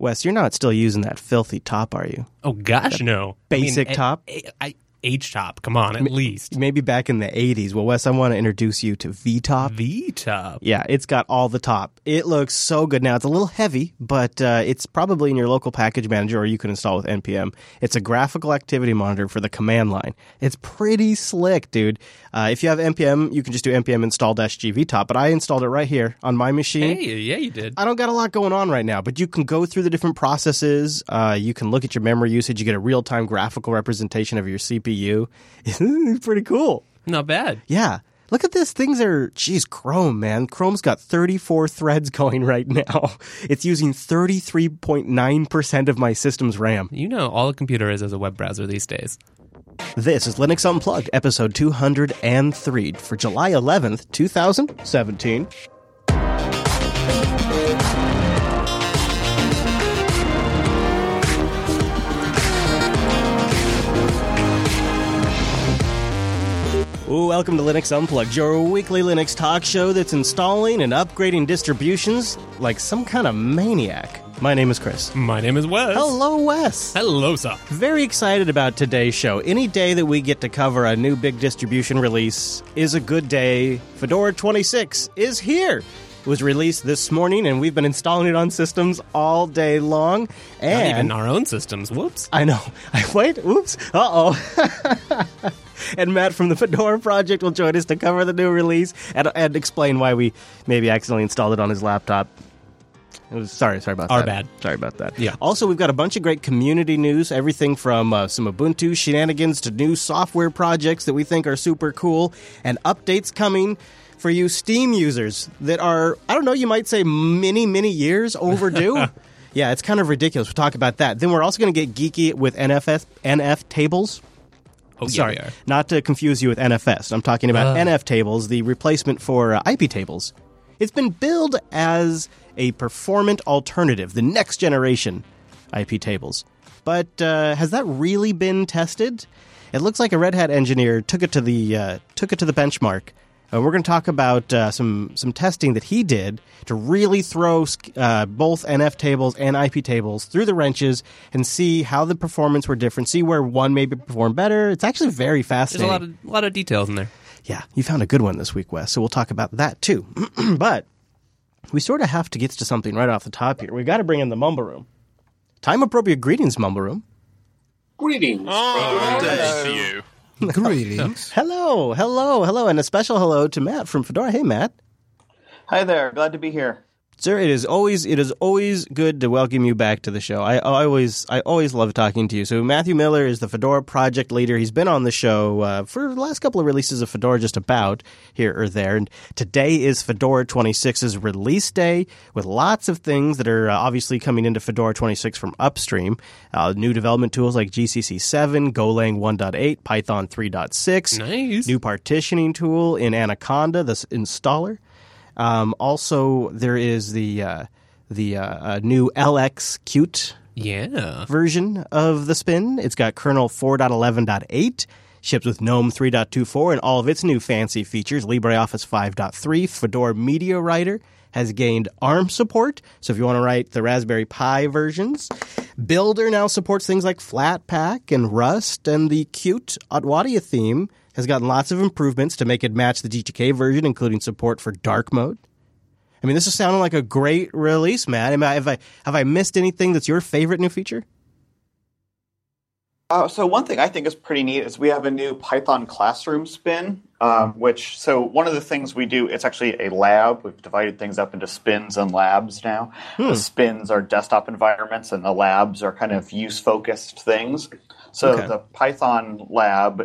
Wes, you're not still using that filthy top, are you? Oh gosh, no. basic I mean, top? A, I, H top. Come on, at least Maybe back in the 80s. Well, Wes, I want to introduce you to V Top. V top. Yeah, it's got all the top. It looks so good. Now, it's a little heavy, but uh, it's probably in your local package manager or you can install with NPM. It's a graphical activity monitor for the command line. It's pretty slick, dude. Uh, if you have NPM, you can just do NPM install GV top, but I installed it right here on my machine. Hey, yeah, you did. I don't got a lot going on right now, but you can go through the different processes. Uh, you can look at your memory usage. You get a real time graphical representation of your CPU. It's pretty cool. Not bad. Yeah. Look at this. Things are, geez, Chrome, man. Chrome's got 34 threads going right now. It's using 33.9% of my system's RAM. You know, all a computer is is a web browser these days. This is Linux Unplugged, episode 203 for July 11th, 2017. Welcome to Linux Unplugged, your weekly Linux talk show that's installing and upgrading distributions like some kind of maniac. My name is Chris. My name is Wes. Hello, Wes. Hello, sir. Very excited about today's show. Any day that we get to cover a new big distribution release is a good day. Fedora 26 is here. It was released this morning, and we've been installing it on systems all day long. Not And even our own systems. Whoops. I know. I wait. Oops. Uh oh. and Matt from the Fedora project will join us to cover the new release and, and explain why we maybe accidentally installed it on his laptop. It was, sorry, sorry about Our that. bad. Sorry about that. Yeah. Also, we've got a bunch of great community news. Everything from uh, some Ubuntu shenanigans to new software projects that we think are super cool, and updates coming for you Steam users that are, I don't know, you might say many, many years overdue. yeah, it's kind of ridiculous. We'll talk about that. Then we're also going to get geeky with NFS, NF tables. Oh, Sorry, are. not to confuse you with NFS. I'm talking about Ah. NF tables, the replacement for uh, IP tables. It's been billed as a performant alternative, the next generation IP tables. But uh, has that really been tested? It looks like a Red Hat engineer took it to the uh, took it to the benchmark. And we're going to talk about uh, some some testing that he did to really throw uh, both NF tables and IP tables through the wrenches and see how the performance were different. See where one maybe performed better. It's actually very fascinating. There's a lot of a lot of details in there. Yeah, you found a good one this week, Wes. So we'll talk about that too. but we sort of have to get to something right off the top here. We've got to bring in the mumble room. Time appropriate greetings, mumble room. Greetings. Good day to you. Greetings. Hello, hello, hello, and a special hello to Matt from Fedora. Hey, Matt. Hi there. Glad to be here. Sir, it is always it is always good to welcome you back to the show. I, I always I always love talking to you. So Matthew Miller is the Fedora project leader. He's been on the show uh, for the last couple of releases of Fedora, just about here or there. And today is Fedora 26's release day, with lots of things that are uh, obviously coming into Fedora 26 from upstream. Uh, new development tools like GCC 7, Golang 1.8, Python 3.6, Nice. new partitioning tool in Anaconda, the installer. Um, also, there is the uh, the uh, uh, new LXQt Yeah. version of the spin. It's got kernel 4.11.8, ships with GNOME 3.24, and all of its new fancy features. LibreOffice 5.3, Fedora Media Writer has gained ARM support. So if you want to write the Raspberry Pi versions, Builder now supports things like Flatpak and Rust, and the Qt Adwaita theme has gotten lots of improvements to make it match the GTK version, including support for dark mode. I mean, this is sounding like a great release, Matt. Am I, have I have I missed anything that's your favorite new feature? Uh, so one thing I think is pretty neat is we have a new Python classroom spin, um, which so one of the things we do it's actually a lab. We've divided things up into spins and labs now. The spins are desktop environments, and the labs are kind of use focused things. So Okay. the Python lab.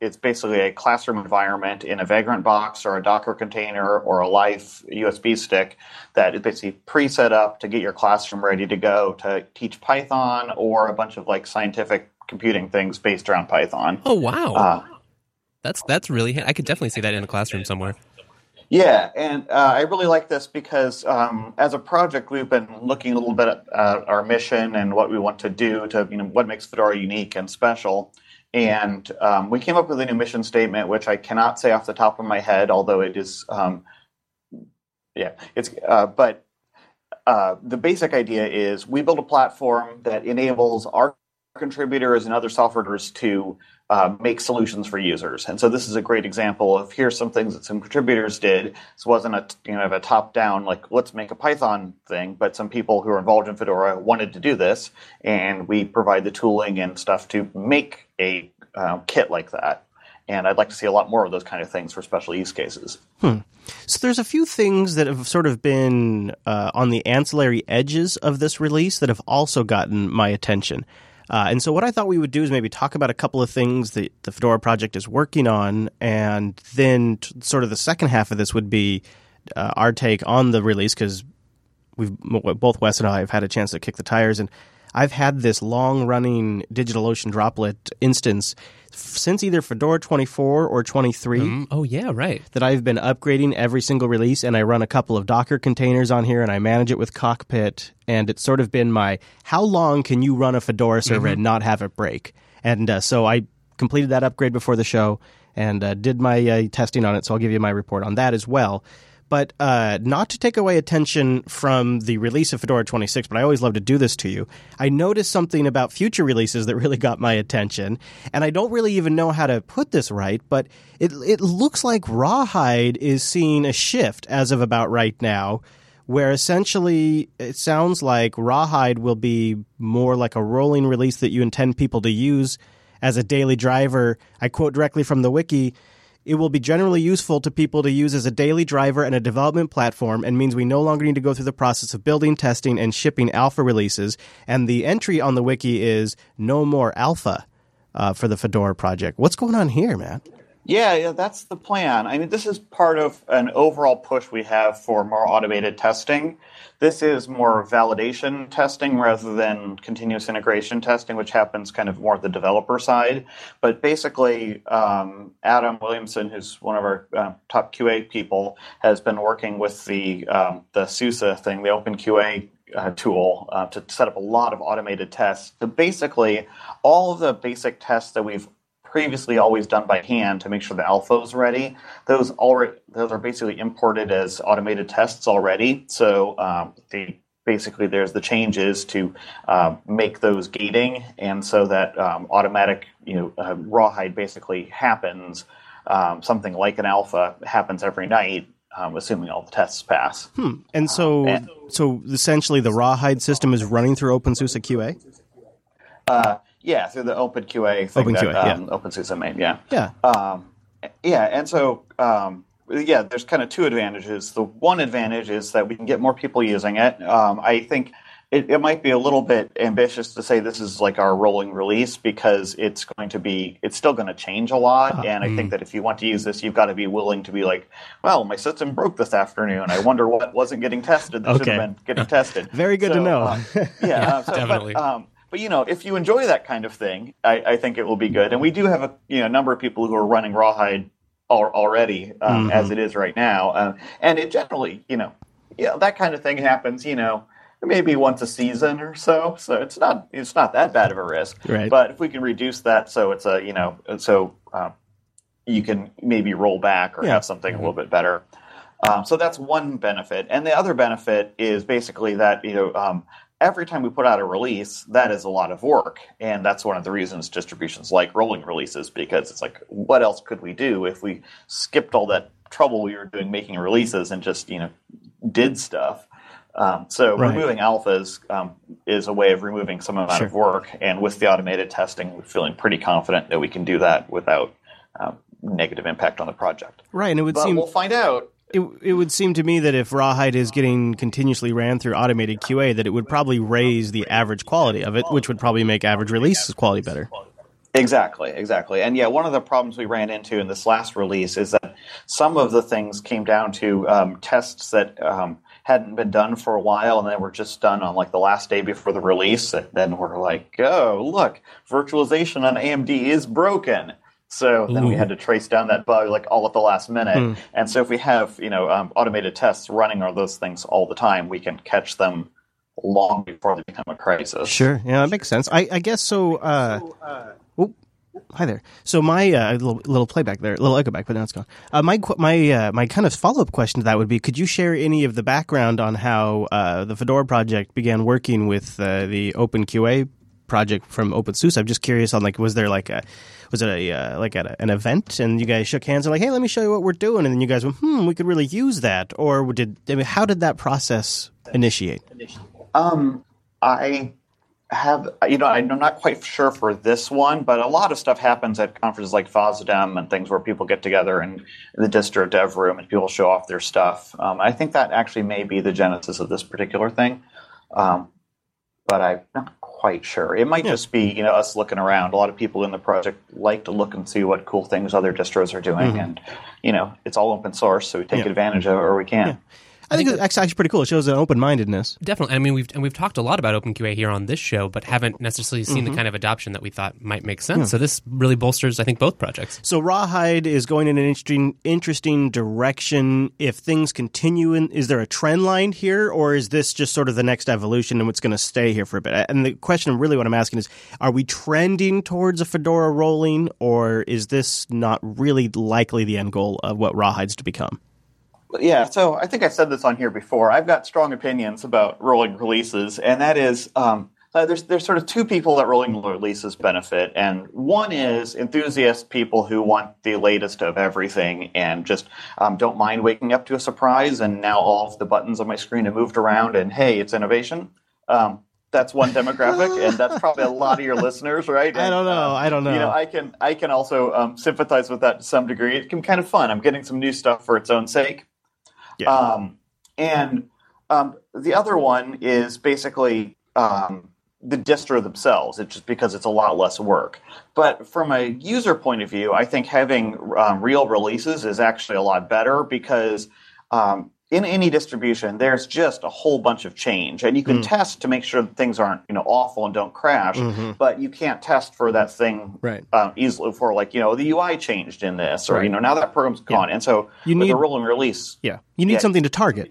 It's basically a classroom environment in a Vagrant box or a Docker container or a Live USB stick that is basically pre-set up to get your classroom ready to go to teach Python or a bunch of like scientific computing things based around Python. Oh wow. Uh, that's that's really. I could definitely see that in a classroom somewhere. Yeah, and uh, I really like this because um, as a project, we've been looking a little bit at uh, our mission and what we want to do to, you know, what makes Fedora unique and special. And um, we came up with a new mission statement, which I cannot say off the top of my head, although it is, um, yeah, it's, uh, but uh, the basic idea is we build a platform that enables our contributors and other software to uh, make solutions for users. And so this is a great example of here's some things that some contributors did. This wasn't a you know a top down like let's make a Python thing, but some people who are involved in Fedora wanted to do this, and we provide the tooling and stuff to make a uh, kit like that. And I'd like to see a lot more of those kind of things for special use cases. Hmm. So there's a few things that have sort of been uh, on the ancillary edges of this release that have also gotten my attention. Uh, and so, what I thought we would do is maybe talk about a couple of things that the Fedora project is working on, and then t- sort of the second half of this would be uh, our take on the release because we've both Wes and I have had a chance to kick the tires, and I've had this long running DigitalOcean droplet instance since either Fedora 24 or 23 Mm, oh yeah, right. that I've been upgrading every single release, and I run a couple of Docker containers on here, and I manage it with Cockpit, and it's sort of been my how long can you run a Fedora server and not have it break? And uh, so I completed that upgrade before the show and uh, did my uh, testing on it, so I'll give you my report on that as well. But uh, not to take away attention from the release of Fedora 26, but I always love to do this to you. I noticed something about future releases that really got my attention, and I don't really even know how to put this right, but it it looks like Rawhide is seeing a shift as of about right now, where essentially it sounds like Rawhide will be more like a rolling release that you intend people to use as a daily driver. I quote directly from the wiki. It will be generally useful to people to use as a daily driver and a development platform and means we no longer need to go through the process of building, testing, and shipping alpha releases. And the entry on the wiki is no more alpha uh, for the Fedora project. What's going on here, man? Yeah, yeah, that's the plan. I mean, this is part of an overall push we have for more automated testing. This is more validation testing rather than continuous integration testing, which happens kind of more at the developer side. But basically, um, Adam Williamson, who's one of our uh, top QA people, has been working with the um, the SUSE thing, the Open QA uh, tool uh, to set up a lot of automated tests. So basically, all of the basic tests that we've previously always done by hand to make sure the alpha is ready. Those already those are basically imported as automated tests already. So um, the basically there's the changes to uh, make those gating, and so that um, automatic you know uh, rawhide basically happens. Um, something like an alpha happens every night. Um, assuming all the tests pass. Hmm. And so, and, so essentially, the rawhide system is running through OpenSUSE QA. Uh, yeah, through the Open QA thing OpenQA, that um, yeah. OpenSUSE made. Yeah, Yeah. um, yeah, and so um, yeah, there's kind of two advantages. The one advantage is that we can get more people using it. Um, I think it, it might be a little bit ambitious to say this is like our rolling release because it's going to be it's still going to change a lot. and I think that if you want to use this, you've got to be willing to be like, well, my system broke this afternoon. I wonder what wasn't getting tested that should have been getting tested. Very good to know. uh, yeah, uh, so- definitely. But, um, but you know, if you enjoy that kind of thing, I, I think it will be good. And we do have a you know number of people who are running Rawhide al- already um, as it is right now, uh, and it generally you know yeah that kind of thing happens. You know. Maybe once a season or so, so it's not it's not that bad of a risk. Right. But if we can reduce that, so it's a you know so um, you can maybe roll back or Yeah. have something a little bit better. Um, so that's one benefit, and the other benefit is basically that you know um, every time we put out a release, that is a lot of work, and that's one of the reasons distributions like rolling releases because it's like what else could we do if we skipped all that trouble we were doing making releases and just you know did stuff. Um, so Right. removing alphas um, is a way of removing some amount of work, and with the automated testing, we're feeling pretty confident that we can do that without um, negative impact on the project. Right, and it would But seem we'll find out. It, it would seem to me that if Rawhide is getting continuously ran through automated QA, that it would probably raise the average quality of it, which would probably make average release quality better. Exactly, exactly. And yeah, one of the problems we ran into in this last release is that some of the things came down to um, tests that um, hadn't been done for a while and then were just done on like the last day before the release. And then we're like, oh, look, virtualization on AMD is broken. So then we had to trace down that bug like all at the last minute. And so if we have you know um, automated tests running on those things all the time, we can catch them long before they become a crisis. Sure, yeah, that makes sense. I, I guess so. Uh, oh, Hi there. So my uh, little, little playback there, little echo back, but now it's gone. Uh, my my uh, my kind of follow up question to that would be: Could you share any of the background on how uh, the Fedora project began working with uh, the OpenQA project from OpenSUSE? I'm just curious on like, was there like a was it a uh, like at a, an event and you guys shook hands and like, hey, let me show you what we're doing, and then you guys went, hmm, we could really use that, or did I mean, how did that process initiate? Um, I have, you know, I'm not quite sure for this one, but a lot of stuff happens at conferences like FOSDEM and things where people get together in, the distro dev room and people show off their stuff. Um, I think that actually may be the genesis of this particular thing. Um, but I'm not quite sure. It might Yeah. just be, you know, us looking around. A lot of people in the project like to look and see what cool things other distros are doing, and you know, it's all open source, so we take Mm-hmm. Yeah. advantage of it where we can. I think it's actually pretty cool. It shows an open mindedness. Definitely. I mean, we've and we've talked a lot about OpenQA here on this show, but haven't necessarily seen Mm-hmm. the kind of adoption that we thought might make sense. So this really bolsters, I think, both projects. So Rawhide is going in an interesting interesting direction. If things continue, in, is there a trend line here, or is this just sort of the next evolution and what's going to stay here for a bit? And the question, really, what I'm asking is: Are we trending towards a Fedora rolling, or is this not really likely the end goal of what Rawhide's to become? Yeah, so I think I said this on here before. I've got strong opinions about rolling releases, and that is um, uh, there's there's sort of two people that rolling releases benefit, and one is enthusiast people who want the latest of everything and just um, don't mind waking up to a surprise, and now all of the buttons on my screen have moved around, and hey, it's innovation. Um, that's one demographic, and that's probably a lot of your listeners, right? I don't know. um, I don't know. You know, I can I can also um, sympathize with that to some degree. It can be kind of fun. I'm getting some new stuff for its own sake. Yeah. Um, and um, the other one is basically um, the distro themselves. It's just because it's a lot less work. But from a user point of view, I think having um, real releases is actually a lot better because um, in any distribution, there's just a whole bunch of change, and you can test to make sure that things aren't you know awful and don't crash. But you can't test for that thing Right. um, easily for like you know the UI changed in this, or Right. you know now that program's gone, and so You with need- a rolling release, Yeah, you need Yeah. something to target.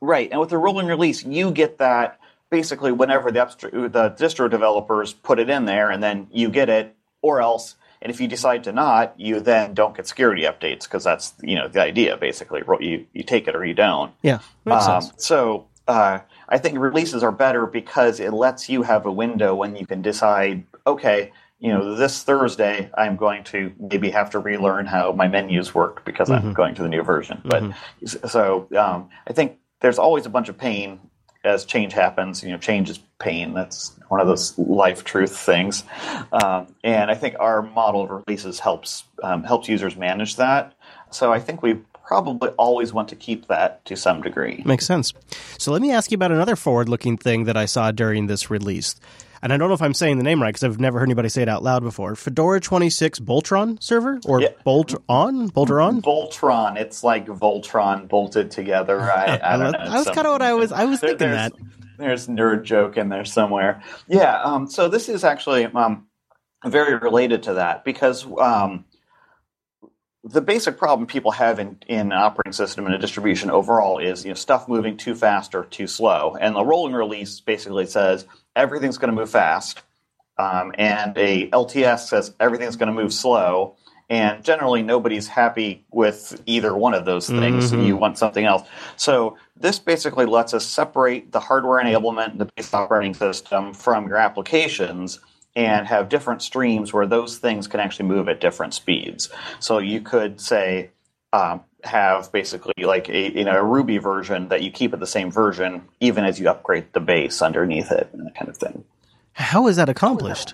Right, and with the rolling release, you get that basically whenever the the distro developers put it in there, and then you get it, or else. And if you decide to not, you then don't get security updates because that's you know the idea basically. You you take it or you don't. Yeah, makes Um, sense. so uh, I think releases are better because it lets you have a window when you can decide, okay, you know, this Thursday I'm going to maybe have to relearn how my menus work because Mm-hmm. I'm going to the new version. But so um, I think there's always a bunch of pain as change happens. You know, change is pain. That's one of those life truth things. Um, and I think our model of releases helps um, helps users manage that. So I think we probably always want to keep that to some degree. Makes sense. So let me ask you about another forward-looking thing that I saw during this release. And I don't know if I'm saying the name right because I've never heard anybody say it out loud before. Fedora 26 Boltron server or Yeah. Bolt on Bolteron? Voltron. It's like Voltron bolted together. I, I don't know. That was kind of what I was. I was there- thinking there's, that. There's nerd joke in there somewhere. Yeah. Um, so this is actually um, very related to that because um, the basic problem people have in, in operating system and a distribution overall is you know stuff moving too fast or too slow. And the rolling release basically says everything's going to move fast, um, and a LTS says everything's going to move slow. And generally, nobody's happy with either one of those things. You want something else. So this basically lets us separate the hardware enablement, the base operating system, from your applications and have different streams where those things can actually move at different speeds. So you could say um, have basically like a you know a Ruby version that you keep at the same version even as you upgrade the base underneath it and that kind of thing. How is that accomplished?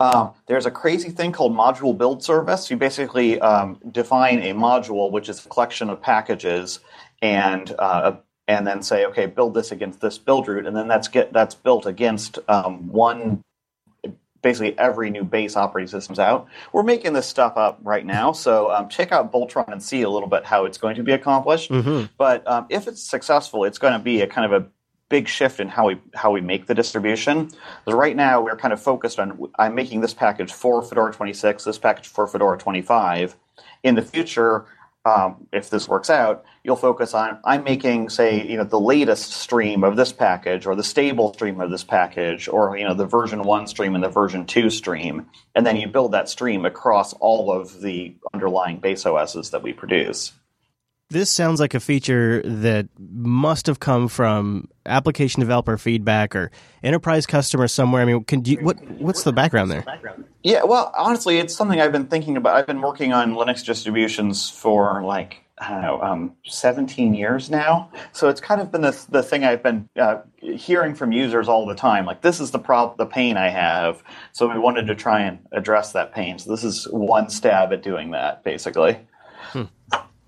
Um, there's a crazy thing called module build service. You basically um, define a module, which is a collection of packages, and uh, and then say, okay, build this against this build root, and then that's get that's built against um, one. Basically, every new base operating system's out. We're making this stuff up right now, so um, check out Boltron and see a little bit how it's going to be accomplished. But um, if it's successful, it's going to be a kind of a big shift in how we how we make the distribution. Because right now we're kind of focused on I'm making this package for Fedora 26, this package for Fedora 25. In the future, um, if this works out, you'll focus on I'm making, say, you know, the latest stream of this package, or the stable stream of this package, or you know, the version one stream and the version two stream, and then you build that stream across all of the underlying base OSs that we produce. This sounds like a feature that must have come from application developer feedback or enterprise customer somewhere. I mean, can you, what what's the background there? Yeah, well, honestly, it's something I've been thinking about. I've been working on Linux distributions for like I don't know, um, 17 years now. So it's kind of been the, the thing I've been uh, hearing from users all the time. Like, this is the problem, the pain I have. So we wanted to try and address that pain. So this is one stab at doing that, basically. Hmm.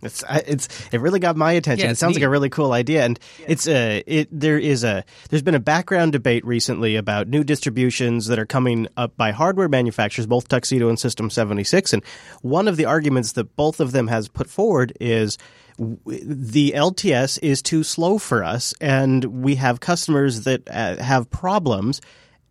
It's it's it really got my attention. Yeah, it sounds neat. like a really cool idea, and it's a it there is a there's been a background debate recently about new distributions that are coming up by hardware manufacturers, both Tuxedo and System seventy six, and one of the arguments that both of them has put forward is w- the LTS is too slow for us, and we have customers that uh, have problems.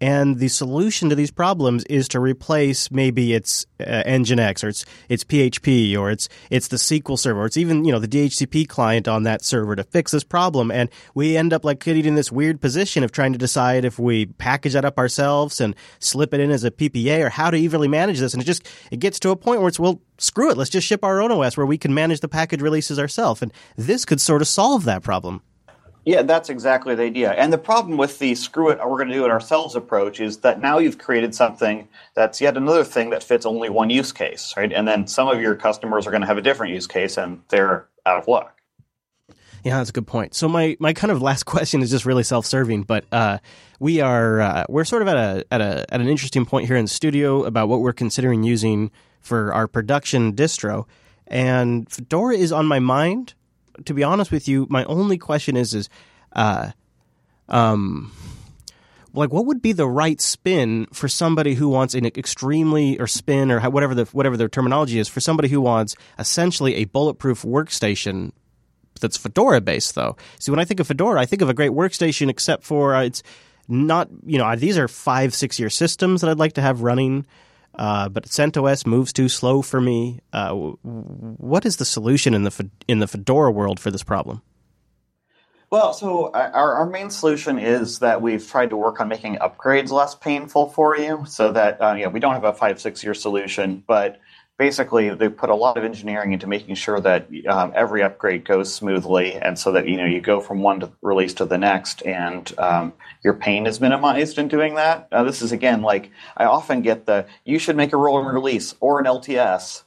And the solution to these problems is to replace maybe it's uh, Nginx or it's it's PHP or it's it's the SQL server or it's even you know the DHCP client on that server to fix this problem. And we end up like getting in this weird position of trying to decide if we package that up ourselves and slip it in as a PPA or how to evenly manage this. And it just it gets to a point where it's well screw it, let's just ship our own OS where we can manage the package releases ourselves. And this could sort of solve that problem. Yeah, that's exactly the idea. And the problem with the screw it, we're going to do it ourselves approach is that now you've created something that's yet another thing that fits only one use case, right? And then some of your customers are going to have a different use case and they're out of luck. Yeah, that's a good point. So my, my kind of last question is just really self serving, but uh, we are uh, we're sort of at a at a at an interesting point here in the studio about what we're considering using for our production distro, and Fedora is on my mind. To be honest with you, my only question is is, uh, um, like what would be the right spin for somebody who wants an extremely or spin or whatever the whatever their terminology is for somebody who wants essentially a bulletproof workstation that's Fedora based though. See, when I think of Fedora, I think of a great workstation, except for uh, it's not. You know, these are five, six year systems that I'd like to have running. Uh, but CentOS moves too slow for me. Uh, what is the solution in the in the Fedora world for this problem? Well, so our, our main solution is that we've tried to work on making upgrades less painful for you, so that uh, we don't have a five six year solution, but basically they put a lot of engineering into making sure that um, every upgrade goes smoothly and so that you know you go from one to release to the next and um, your pain is minimized in doing that uh, this is again like i often get the you should make a rolling release or an lts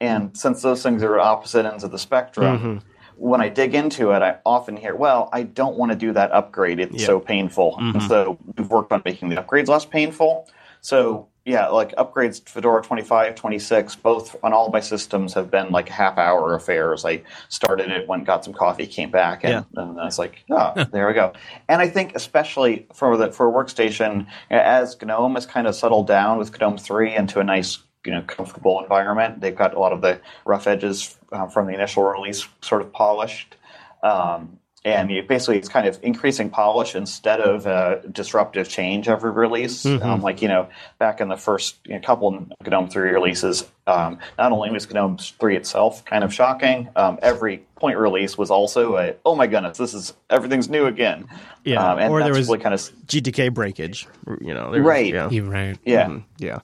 and since those things are opposite ends of the spectrum Mm-hmm. when I dig into it, I often hear, well, I don't want to do that upgrade. It's Yeah. so painful. Mhm. And so we've worked on making the upgrades less painful. So yeah, like upgrades to Fedora 25, 26, both on all my systems have been like half hour affairs. I started it, went, got some coffee, came back, and, and I was like, oh, there we go. And I think especially for the for a workstation, as GNOME has kind of settled down with GNOME 3 into a nice you know comfortable environment. They've got a lot of the rough edges uh, from the initial release sort of polished. Um, and you, basically, it's kind of increasing polish instead of uh, disruptive change every release. Um, like you know, back in the first you know, couple of GNOME three releases, um, not only was GNOME three itself kind of shocking, um, every point release was also a oh my goodness, this is everything's new again. Yeah, um, and or there was- really kind of GTK breakage, you know, there was- Right. yeah. Right. yeah. Mhm. Yeah.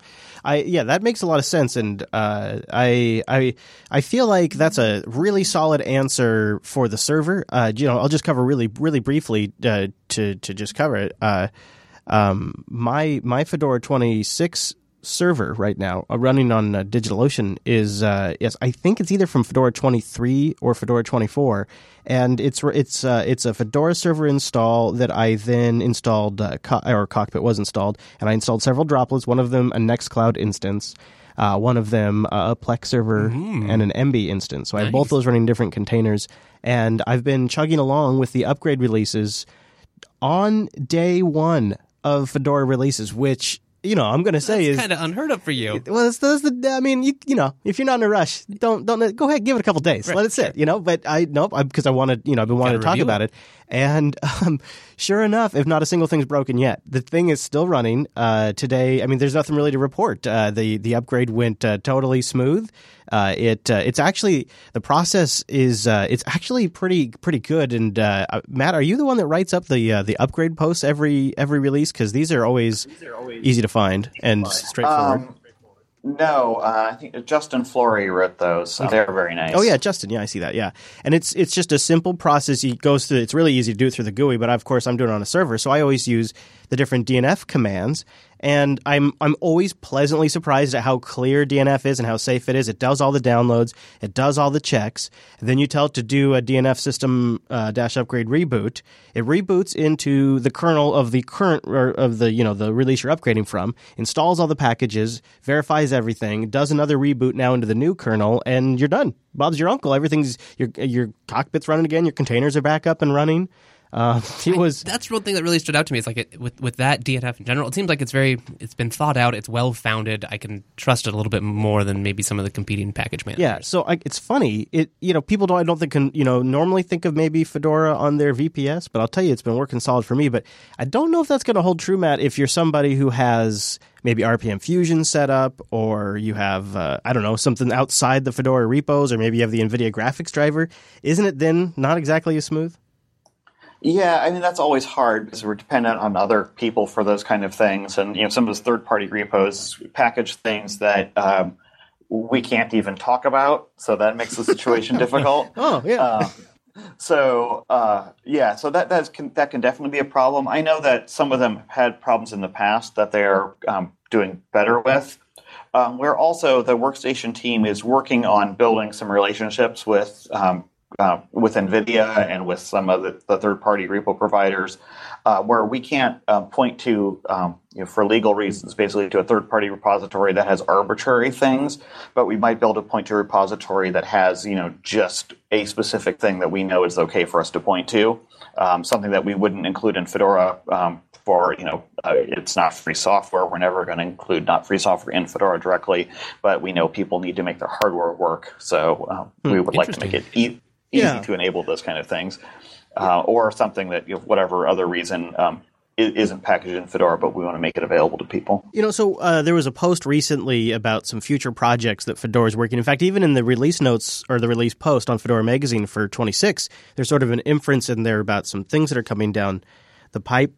I yeah, that makes a lot of sense, and uh, I I I feel like that's a really solid answer for the server. Uh, you know, I'll just cover really really briefly uh, to to just cover it. Uh, um, my my Fedora twenty six server right now uh, running on uh, DigitalOcean is uh, yes I think it's either from Fedora 23 or Fedora 24 and it's it's uh, it's a Fedora server install that I then installed uh, co- or Cockpit was installed. And I installed several droplets one of them a Nextcloud instance uh, one of them uh, a Plex server and an Emby instance. So I have both those running different containers. And I've been chugging along with the upgrade releases on day one of Fedora releases, which you know I'm going to say is kind of unheard of for you. well, that's, that's the. I mean, you you know, if you're not in a rush, don't don't go ahead, give it a couple days, let it sit. You know, but I nope, because I wanted, you know, I've been wanting to talk about it, and um, sure enough, if not a single thing's broken yet, the thing is still running uh, today. I mean, there's nothing really to report. Uh, the the upgrade went uh, totally smooth. Uh, it uh, it's actually the process is uh, it's actually pretty pretty good. And uh, uh, Matt, are you the one that writes up the uh, the upgrade posts every every release? Because these are always easy to find and straightforward. Um, no, uh, I think Justin Flory wrote those. They're very nice. Oh yeah, Justin. Yeah, I see that. Yeah, and it's it's just a simple process. He goes through. It's really easy to do it through the GUI, but of course I'm doing it on a server, so I always use the different DNF commands. And I'm I'm always pleasantly surprised at how clear DNF is and how safe it is. It does all the downloads, it does all the checks. then you tell it to do a DNF system uh, dash upgrade reboot. It reboots into the kernel of the current of the you know the release you're upgrading from, installs all the packages, verifies everything, does another reboot now into the new kernel, and you're done. Bob's your uncle. Everything's your your cockpit's running again. Your containers are back up and running. Uh, he was That's one thing that really stood out to me. It's like it, with with that DNF in general, it seems like it's very it's been thought out. It's well founded. I can trust it a little bit more than maybe some of the competing package managers. Yeah, so I, it's funny. It you know people don't I don't think can you know normally think of maybe Fedora on their VPS, but I'll tell you it's been working solid for me. But I don't know if that's going to hold true, Matt. If you're somebody who has maybe RPM Fusion set up, or you have uh, I don't know something outside the Fedora repos, or maybe you have the NVIDIA graphics driver, isn't it then not exactly as smooth? Yeah, I mean that's always hard because we're dependent on other people for those kind of things, and you know some of those third-party repos package things that um, we can't even talk about, so that makes the situation difficult. Oh yeah. Uh, so uh, yeah, so that that's can, that can definitely be a problem. I know that some of them had problems in the past that they're um, doing better with. Um, we're also the workstation team is working on building some relationships with um, uh, with NVIDIA and with some of the, the third-party repo providers, uh, where we can't uh, point to, um, you know, for legal reasons, basically to a third-party repository that has arbitrary things, but we might be able to point to a repository that has, you know, just a specific thing that we know is okay for us to point to, um, something that we wouldn't include in Fedora. Um, for you know, uh, it's not free software. We're never going to include not free software in Fedora directly, but we know people need to make their hardware work, so um, we would like to make it easy Yeah. to enable those kind of things, uh, or something that, you know, whatever other reason, um, isn't packaged in Fedora, but we want to make it available to people. You know, so uh, there was a post recently about some future projects that Fedora is working. In fact, even in the release notes or the release post on Fedora Magazine for 26, there's sort of an inference in there about some things that are coming down the pipe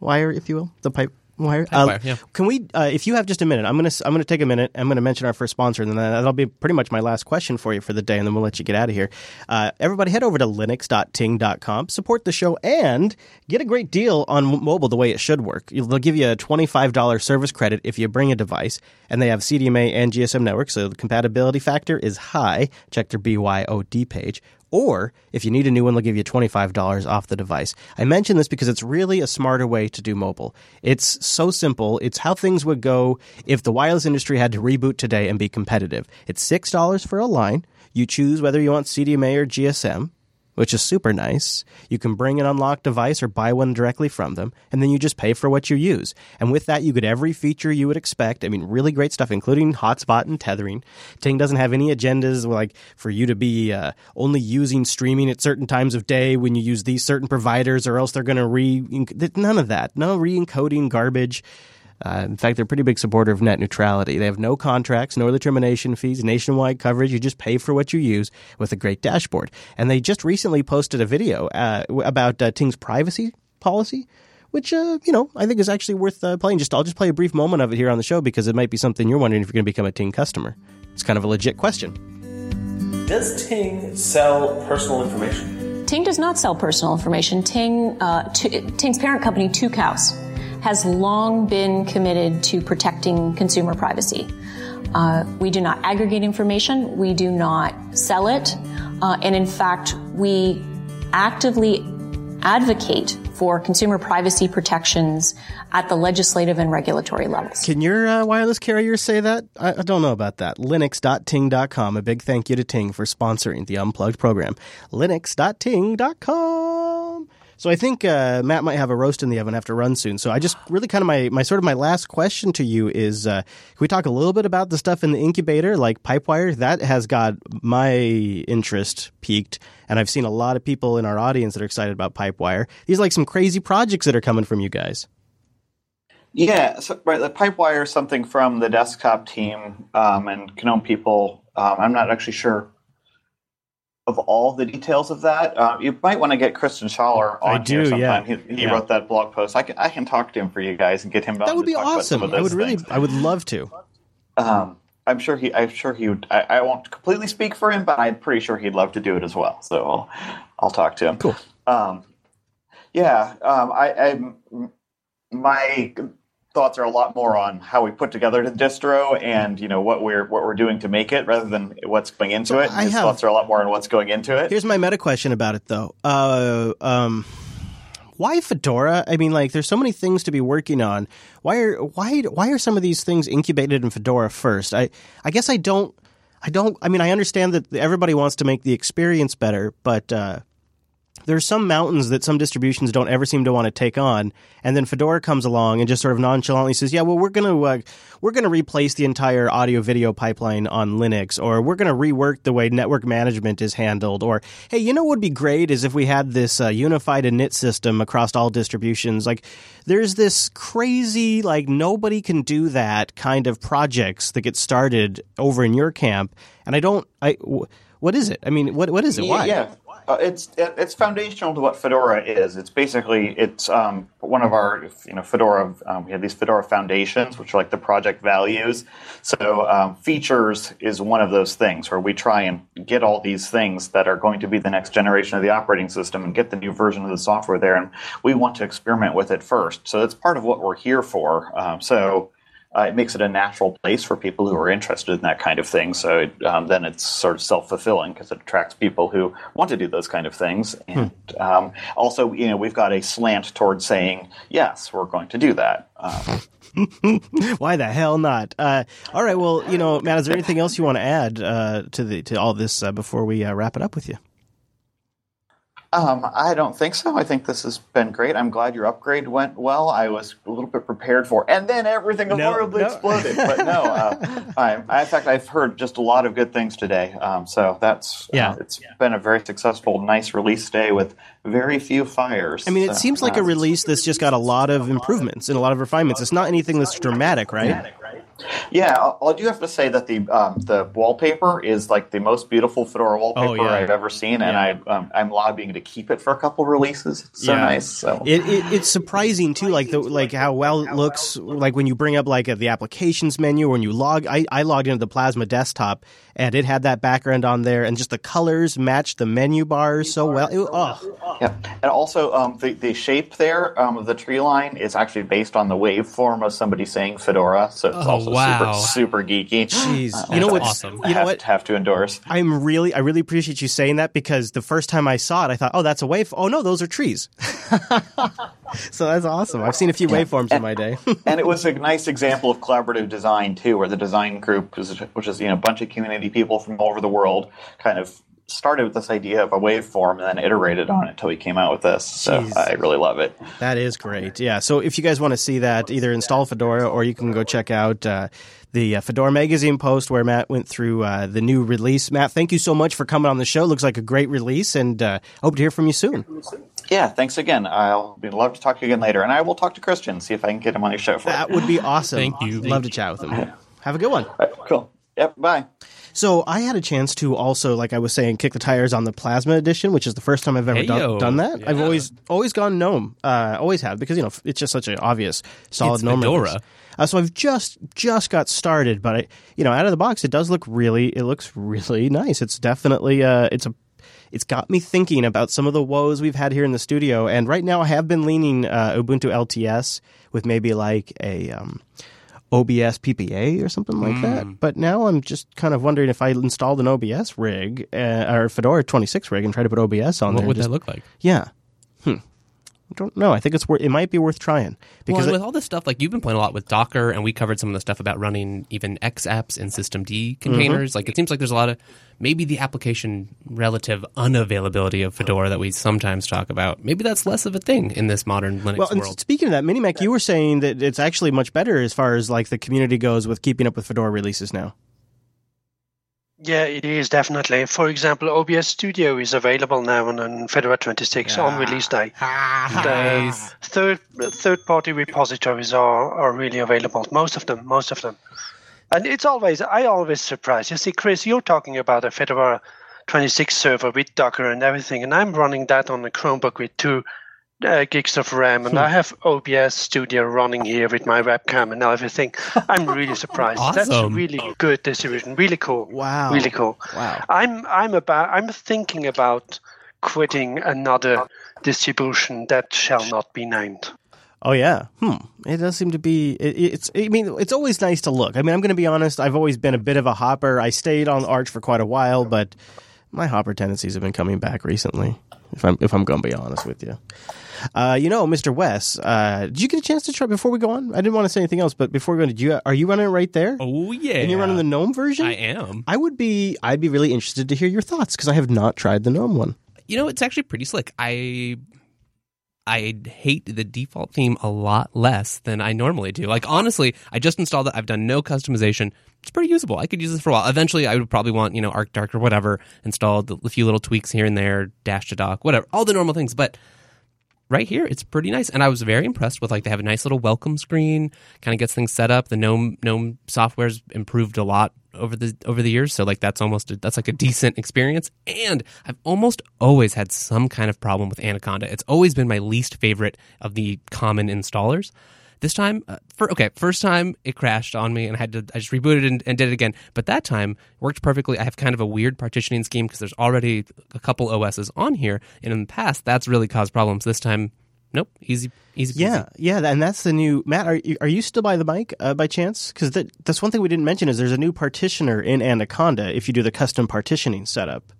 wire, if you will, the pipe wire. Wire, yeah. Can we, uh, if you have just a minute, I'm gonna I'm gonna take a minute. I'm gonna mention our first sponsor, and then that'll be pretty much my last question for you for the day, and then we'll let you get out of here. Uh, everybody, head over to linux.ting.com, support the show, and get a great deal on mobile the way it should work. They'll give you a $25 service credit if you bring a device, and they have CDMA and GSM network, so the compatibility factor is high. Check their BYOD page. Or if you need a new one, they'll give you $25 off the device. I mention this because it's really a smarter way to do mobile. It's so simple. It's how things would go if the wireless industry had to reboot today and be competitive. It's $6 for a line. You choose whether you want CDMA or GSM which is super nice. You can bring an unlocked device or buy one directly from them, and then you just pay for what you use. And with that, you get every feature you would expect. I mean, really great stuff, including hotspot and tethering. Ting doesn't have any agendas like for you to be uh, only using streaming at certain times of day when you use these certain providers, or else they're going to re. None of that. No re encoding garbage. Uh, in fact, they're a pretty big supporter of net neutrality. They have no contracts, no early termination fees, nationwide coverage. You just pay for what you use with a great dashboard. And they just recently posted a video uh, about uh, Ting's privacy policy, which uh, you know I think is actually worth uh, playing. Just I'll just play a brief moment of it here on the show because it might be something you're wondering if you're going to become a Ting customer. It's kind of a legit question. Does Ting sell personal information? Ting does not sell personal information. Ting, uh, t- Ting's parent company, Two Cows, has long been committed to protecting consumer privacy. Uh, we do not aggregate information. We do not sell it. Uh, and in fact, we actively advocate for consumer privacy protections at the legislative and regulatory levels. Can your uh, wireless carrier say that? I, I don't know about that. Linux.ting.com. A big thank you to Ting for sponsoring the Unplugged program. Linux.ting.com. So I think uh, Matt might have a roast in the oven to run soon. So I just really kind of my, my sort of my last question to you is uh, can we talk a little bit about the stuff in the incubator like Pipewire? That has got my interest piqued, and I've seen a lot of people in our audience that are excited about Pipewire. These are like some crazy projects that are coming from you guys. Yeah, so, right. The Pipewire is something from the desktop team um, and GNOME people. Um, I'm not actually sure of all the details of that. Uh, you might want to get Christian Schaller on I do, here sometime. yeah. He, he Yeah. wrote that blog post. I can, I can talk to him for you guys and get him. That would be awesome. I would really, things. I would love to. Um, I'm sure he. I'm sure he would. I, I won't completely speak for him, but I'm pretty sure he'd love to do it as well. So I'll, I'll talk to him. Cool. Um, yeah. Um, I, I. My thoughts are a lot more on how we put together the distro and you know what we're what we're doing to make it, rather than what's going into it. I His have- thoughts are a lot more on what's going into it. Here's my meta question about it, though. Uh, um, why Fedora? I mean, like, there's so many things to be working on. Why are why why are some of these things incubated in Fedora first? I I guess I don't. I don't. I mean, I understand that everybody wants to make the experience better, but uh, there's some mountains that some distributions don't ever seem to want to take on, and then Fedora comes along and just sort of nonchalantly says, "Yeah, well, we're gonna uh, we're gonna replace the entire audio video pipeline on Linux, or we're gonna rework the way network management is handled, or hey, you know what would be great is if we had this uh, unified init system across all distributions. Like, there's this crazy like nobody can do that kind of projects that get started over in your camp, and I don't. I w- what is it? I mean, what what is it? Why? Yeah, uh, it's it, it's foundational to what Fedora is. It's basically it's um, one of our you know Fedora. Um, we have these Fedora foundations, which are like the project values. So um, features is one of those things where we try and get all these things that are going to be the next generation of the operating system and get the new version of the software there. And we want to experiment with it first. So that's part of what we're here for. Um, so uh, it makes it a natural place for people who are interested in that kind of thing. So it, um, then it's sort of self fulfilling because it attracts people who want to do those kind of things. And um, also, you know, we've got a slant towards saying yes, we're going to do that. Um, Why the hell not? Uh, all right. Well, you know, Matt, is there anything else you want to add uh, to the to all this uh, before we uh, wrap it up with you? Um, I don't think so. I think this has been great. I'm glad your upgrade went well. I was a little bit prepared for, and then everything No, horribly no. exploded. But no, uh, I, I, in fact, I've heard just a lot of good things today. Um, so that's Yeah. uh, it's been a very successful, nice release day with very few fires. I mean, it So, seems like a uh, release that's just got a lot of improvements and a lot of refinements. It's not anything that's dramatic, right? Yeah, I I do have to say that the um, the wallpaper is like the most beautiful Fedora wallpaper Oh, yeah. I've ever seen, and I um, I'm lobbying to keep it for a couple releases. It's so Yeah. nice. So It, it it's surprising too, like the like how well it looks. Like when you bring up like uh, the applications menu, or when you log. I, I logged into the Plasma desktop and it had that background on there, and just the colors matched the menu bars so well. It, oh, Yeah, and also um, the the shape there um, of the tree line is actually based on the waveform of somebody saying Fedora, so it's Oh, also wow. super super geeky. jeez. Uh, you know That's what's awesome. You know what? have to endorse. I'm really, I really appreciate you saying that because the first time I saw it, I thought, oh, that's a wave. Oh no, those are trees. so that's awesome. I've seen a few waveforms in my day. and it was a nice example of collaborative design too, where the design group, which is you know a bunch of community people from all over the world, kind of started with this idea of a waveform and then iterated on it until we came out with this. So Jeez. I really love it. that is great. Yeah. So if you guys want to see that, either install Fedora or you can go check out uh, the uh, Fedora magazine post where Matt went through uh, the new release. Matt, thank you so much for coming on the show. Looks like a great release, and uh, hope to hear from you soon. Yeah, thanks again. I'll be love to talk to you again later, and I will talk to Christian see if I can get him on your show for That it. would be awesome. Thank you. Love to chat with him. Have a good one. All right, cool. Yep. Bye. So I had a chance to also, like I was saying, kick the tires on the Plasma Edition, which is the first time I've ever done, Hey-yo. done that. I've always always gone GNOME, uh, always have because you know it's just such an obvious solid It's GNOME. Fedora. Uh, so I've just just got started, but I, you know, out of the box, it does look really, it looks really nice. It's definitely, uh, it's a, it's got me thinking about some of the woes we've had here in the studio, and right now I have been leaning uh, Ubuntu LTS with maybe like a. Um, OBS PPA or something like Hmm. that. But now I'm just kind of wondering if I installed an OBS rig uh, or Fedora 26 rig and try to put OBS on What there. would just- that look like? Yeah. Don't know. I think it's worth. It might be worth trying Well, because it- with all this stuff, like you've been playing a lot with Docker, and we covered some of the stuff about running even X apps in systemd Mm-hmm. containers. Like it seems like there's a lot of maybe the application relative unavailability of Fedora that we sometimes talk about. Maybe that's less of a thing in this modern Linux well, and world. speaking of that, Minimac, you were saying that it's actually much better as far as like the community goes with keeping up with Fedora releases now. Yeah, it is definitely. For example, OBS Studio is available now on, on Fedora 26 on ah. release day. The third third party repositories are, are really available. Most of them, most of them. And it's always I always surprise. You see, Chris, you're talking about a Fedora 26 server with Docker and everything, and I'm running that on a Chromebook with two uh, gigs of RAM, and I have OBS Studio running here with my webcam and everything. I'm really surprised. That's a really good distribution. Really cool. Wow. Really cool. Wow. I'm I'm about I'm thinking about quitting another distribution that shall not be named. Oh yeah. Hmm. It does seem to be. It, it's. I mean, it's always nice to look. I mean, I'm going to be honest. I've always been a bit of a hopper. I stayed on Arch for quite a while, but my hopper tendencies have been coming back recently. If I'm if I'm going to be honest with you. Uh, you know, Mr. Wes, uh, did you get a chance to try before we go on? I didn't want to say anything else, but before we go, on, did you are you running it right there? oh yeah, And you're running the GNOME version? I am. I would be. I'd be really interested to hear your thoughts because I have not tried the GNOME one. you know, it's actually pretty slick. I I hate the default theme a lot less than I normally do. Like honestly, I just installed it. I've done no customization. It's pretty usable. I could use this for a while. Eventually, I would probably want you know ArcDark or whatever installed, a few little tweaks here and there, dash to dock, whatever, all the normal things. But right here, it's pretty nice, and I was very impressed with like they have a nice little welcome screen, kind of gets things set up. The GNOME GNOME software's improved a lot over the over the years, so like that's almost a, that's like a decent experience. And I've almost always had some kind of problem with Anaconda. It's always been my least favorite of the common installers. This time, uh, for okay, first time it crashed on me and I had to I just rebooted and, and did it again. But that time worked perfectly. I have kind of a weird partitioning scheme because there's already a couple OSs on here, and in the past that's really caused problems. This time, nope, easy, easy. Yeah, yeah, and that's the new Matt. Are you, are you still by the mic uh, by chance? Because that, that's one thing we didn't mention is there's a new partitioner in Anaconda if you do the custom partitioning setup.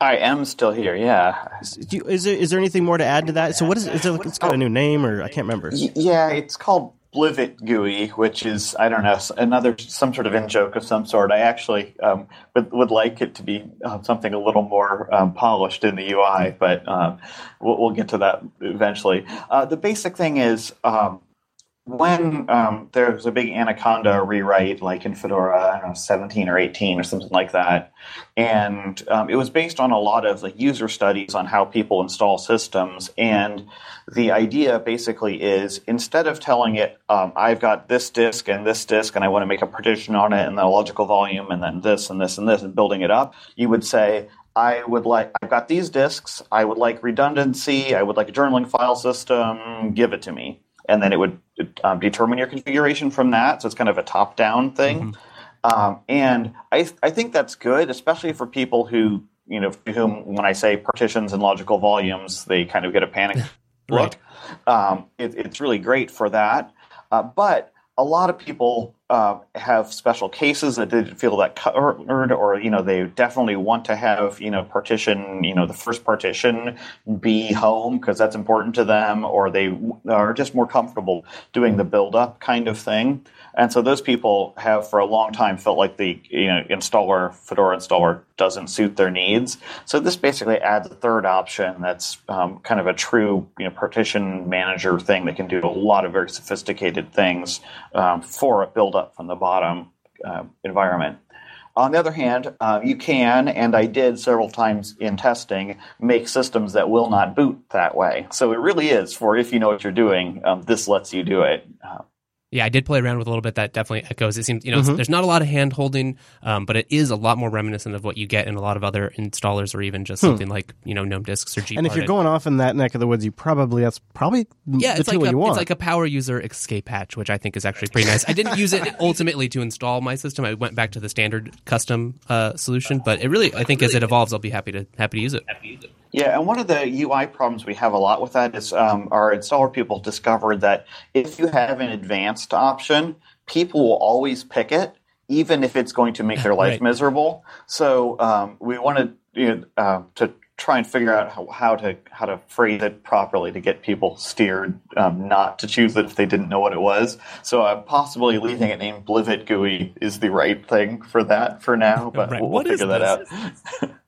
I am still here. Yeah, Do you, is there is there anything more to add to that? So what is, is there, it's got a new name or I can't remember. Yeah. It's called Blivet GUI, which is I don't know another some sort of in joke of some sort. I actually um, would would like it to be uh, something a little more um, polished in the UI, but um, we'll, we'll get to that eventually. Uh, the basic thing is. Um, when um, was a big Anaconda rewrite, like in Fedora, I don't know, 17 or 18 or something like that, and um, it was based on a lot of like user studies on how people install systems. And the idea basically is instead of telling it, um, I've got this disk and this disk, and I want to make a partition on it, and then a logical volume, and then this and this and this, and building it up, you would say, I would like, I've got these disks, I would like redundancy, I would like a journaling file system, give it to me. And then it would um, determine your configuration from that. So it's kind of a top-down thing. Um, and I, I think that's good, especially for people who, you know, to whom when I say partitions and logical volumes, they kind of get a panic look. Um, it, it's really great for that. Uh, but a lot of people uh, have special cases that didn't feel that covered, or you know, they definitely want to have you know partition, you know, the first partition be home because that's important to them, or they are just more comfortable doing the build up kind of thing. And so those people have for a long time felt like the you know installer Fedora installer doesn't suit their needs. So this basically adds a third option that's um, kind of a true you know partition manager thing that can do a lot of very sophisticated things um, for a build up from the bottom uh, environment. On the other hand, uh, you can, and I did several times in testing, make systems that will not boot that way. So it really is for if you know what you're doing, um, this lets you do it. Uh, Yeah, I did play around with a little bit. That definitely echoes. It seems you know Mm-hmm. there's not a lot of hand holding, um, but it is a lot more reminiscent of what you get in a lot of other installers, or even just something like you know GNOME disks or G. Hmm. And if you're going off in that neck of the woods, you probably that's probably yeah, the it's like a, you want. it's like a power user escape hatch, which I think is actually pretty nice. I didn't use it ultimately to install my system. I went back to the standard custom uh, solution, but it really I think as it evolves, I'll be happy to happy to use it. Yeah, and one of the UI problems we have a lot with that is um, our installer people discovered that if you have an advanced option, people will always pick it, even if it's going to make their life Right. miserable. So um, we wanted you know, uh, to try and figure out how, how to how to phrase it properly to get people steered um, not to choose it if they didn't know what it was. So uh, possibly leaving it named Blivet GUI is the right thing for that for now, but Right. we'll, What figure that this? out.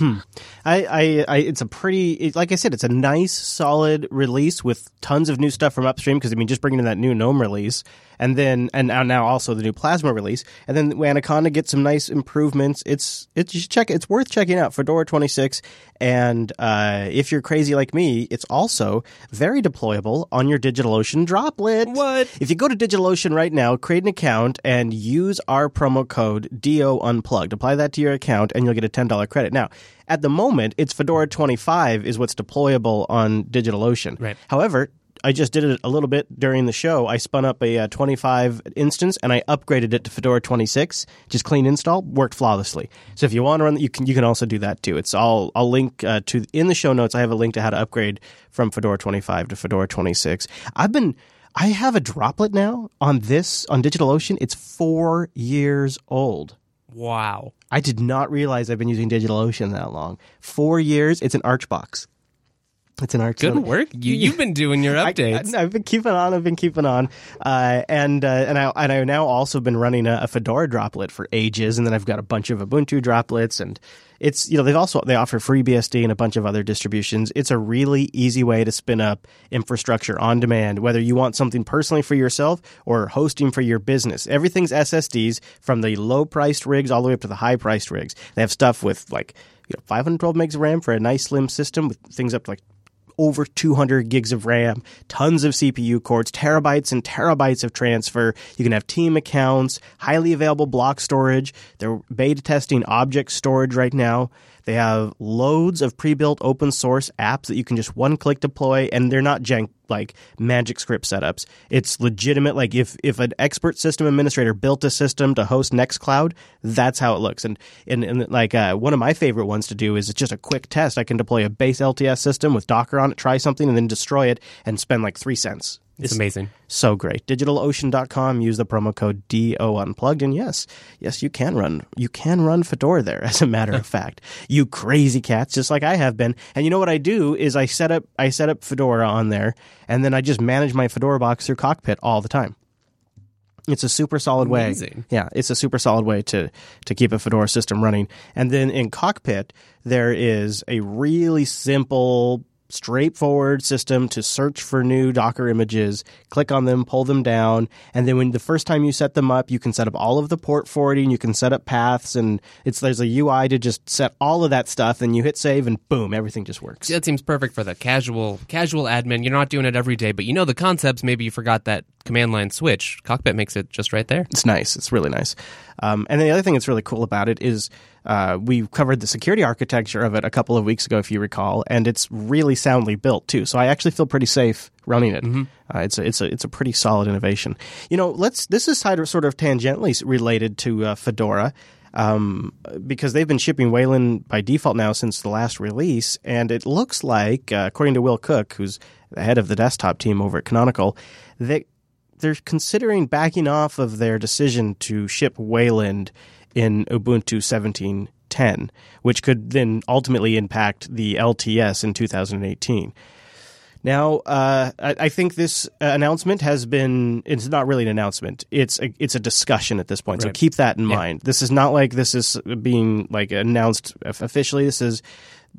I, I, I, it's a pretty, it, like I said, it's a nice, solid release with tons of new stuff from upstream. Because I mean, just bringing in that new GNOME release, and then and now- now also the new Plasma release, and then Anaconda gets some nice improvements. It's it's you check. It's worth checking out. Fedora 26, and uh, if you're crazy like me, it's also very deployable on your DigitalOcean droplet. What? If you go to DigitalOcean right now, create an account and use our promo code DO Unplugged. Apply that to your account and you'll get a $10 credit. Now, at the moment, it's Fedora 25 is what's deployable on DigitalOcean. Right. However, I just did it a little bit during the show. I spun up a uh, 25 instance and I upgraded it to Fedora 26. Just clean install, worked flawlessly. So if you want to run, you can you can also do that too. It's all I'll link uh, to in the show notes. I have a link to how to upgrade from Fedora 25 to Fedora 26. I've been I have a droplet now on this on DigitalOcean. It's four years old. Wow. I did not realize I've been using DigitalOcean that long. Four years. It's an Archbox. It's an Arch. Good work. You you've been doing your updates. I, have been keeping on. I've been keeping on, uh, and uh, and I and I now also been running a, a Fedora droplet for ages, and then I've got a bunch of Ubuntu droplets, and it's you know they've also they offer FreeBSD and a bunch of other distributions. It's a really easy way to spin up infrastructure on demand, whether you want something personally for yourself or hosting for your business. Everything's SSDs from the low priced rigs all the way up to the high priced rigs. They have stuff with like you know 512 megs of RAM for a nice slim system with things up to like over 200 gigs of RAM, tons of CPU cores, terabytes and terabytes of transfer. You can have team accounts, highly available block storage. They're beta testing object storage right now. They have loads of pre-built open source apps that you can just one click deploy, and they're not jank like magic script setups. It's legitimate. Like if if an expert system administrator built a system to host Nextcloud, that's how it looks. And and, and like uh, one of my favorite ones to do is it's just a quick test. I can deploy a base LTS system with Docker on it, try something, and then destroy it and spend like three cents. It's amazing. So great. DigitalOcean.com. Use the promo code DO Unplugged, and yes, yes, you can run. You can run Fedora there. As a matter of fact, you crazy cats, just like I have been. And you know what I do is I set up I set up Fedora on there, and then I just manage my Fedora box through Cockpit all the time. It's a super solid way. Amazing. Yeah, it's a super solid way to to keep a Fedora system running. And then in Cockpit, there is a really simple, straightforward system to search for new Docker images, click on them, pull them down, and then when the first time you set them up, you can set up all of the port forwarding, you can set up paths, and it's there's a UI to just set all of that stuff, and you hit save, and boom, everything just works. That seems perfect for the casual casual admin. You're not doing it every day, but you know the concepts. Maybe you forgot that command line switch. Cockpit makes it just right there. It's nice. It's really nice. Um, and the other thing that's really cool about it is uh, we covered the security architecture of it a couple of weeks ago, if you recall, and it's really soundly built too. So I actually feel pretty safe running it. Uh, it's a it's a it's a pretty solid innovation. You know, let's this is sort of tangentially related to uh, Fedora. Um, because they've been shipping Wayland by default now since the last release, and it looks like, uh, according to Will Cooke, who's the head of the desktop team over at Canonical, that they're considering backing off of their decision to ship Wayland in Ubuntu 17.10, which could then ultimately impact the LTS in 2018. Now, uh, I, I think this announcement has been, it's not really an announcement. It's a, it's a discussion at this point. So keep that in mind. This is not like this is being like announced officially. This is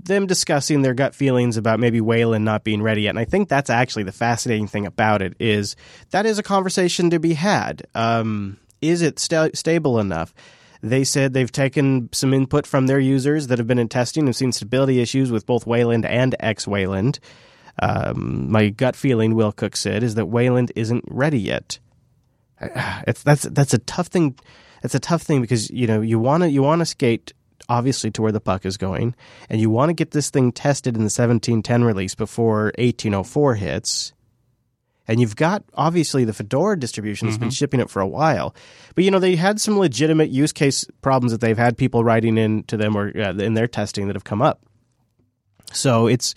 them discussing their gut feelings about maybe Wayland not being ready yet. And I think that's actually the fascinating thing about it is that is a conversation to be had. Um, is it sta- stable enough? They said they've taken some input from their users that have been in testing and seen stability issues with both Wayland and X Wayland. Um, my gut feeling, Will Cooke said, is that Wayland isn't ready yet. It's, that's that's a tough thing. It's a tough thing because you know you want to you want to skate obviously to where the puck is going, and you want to get this thing tested in the 1710 release before 1804 hits. And you've got obviously the Fedora distribution has been shipping it for a while, but you know they had some legitimate use case problems that they've had people writing in to them or uh, in their testing that have come up. So it's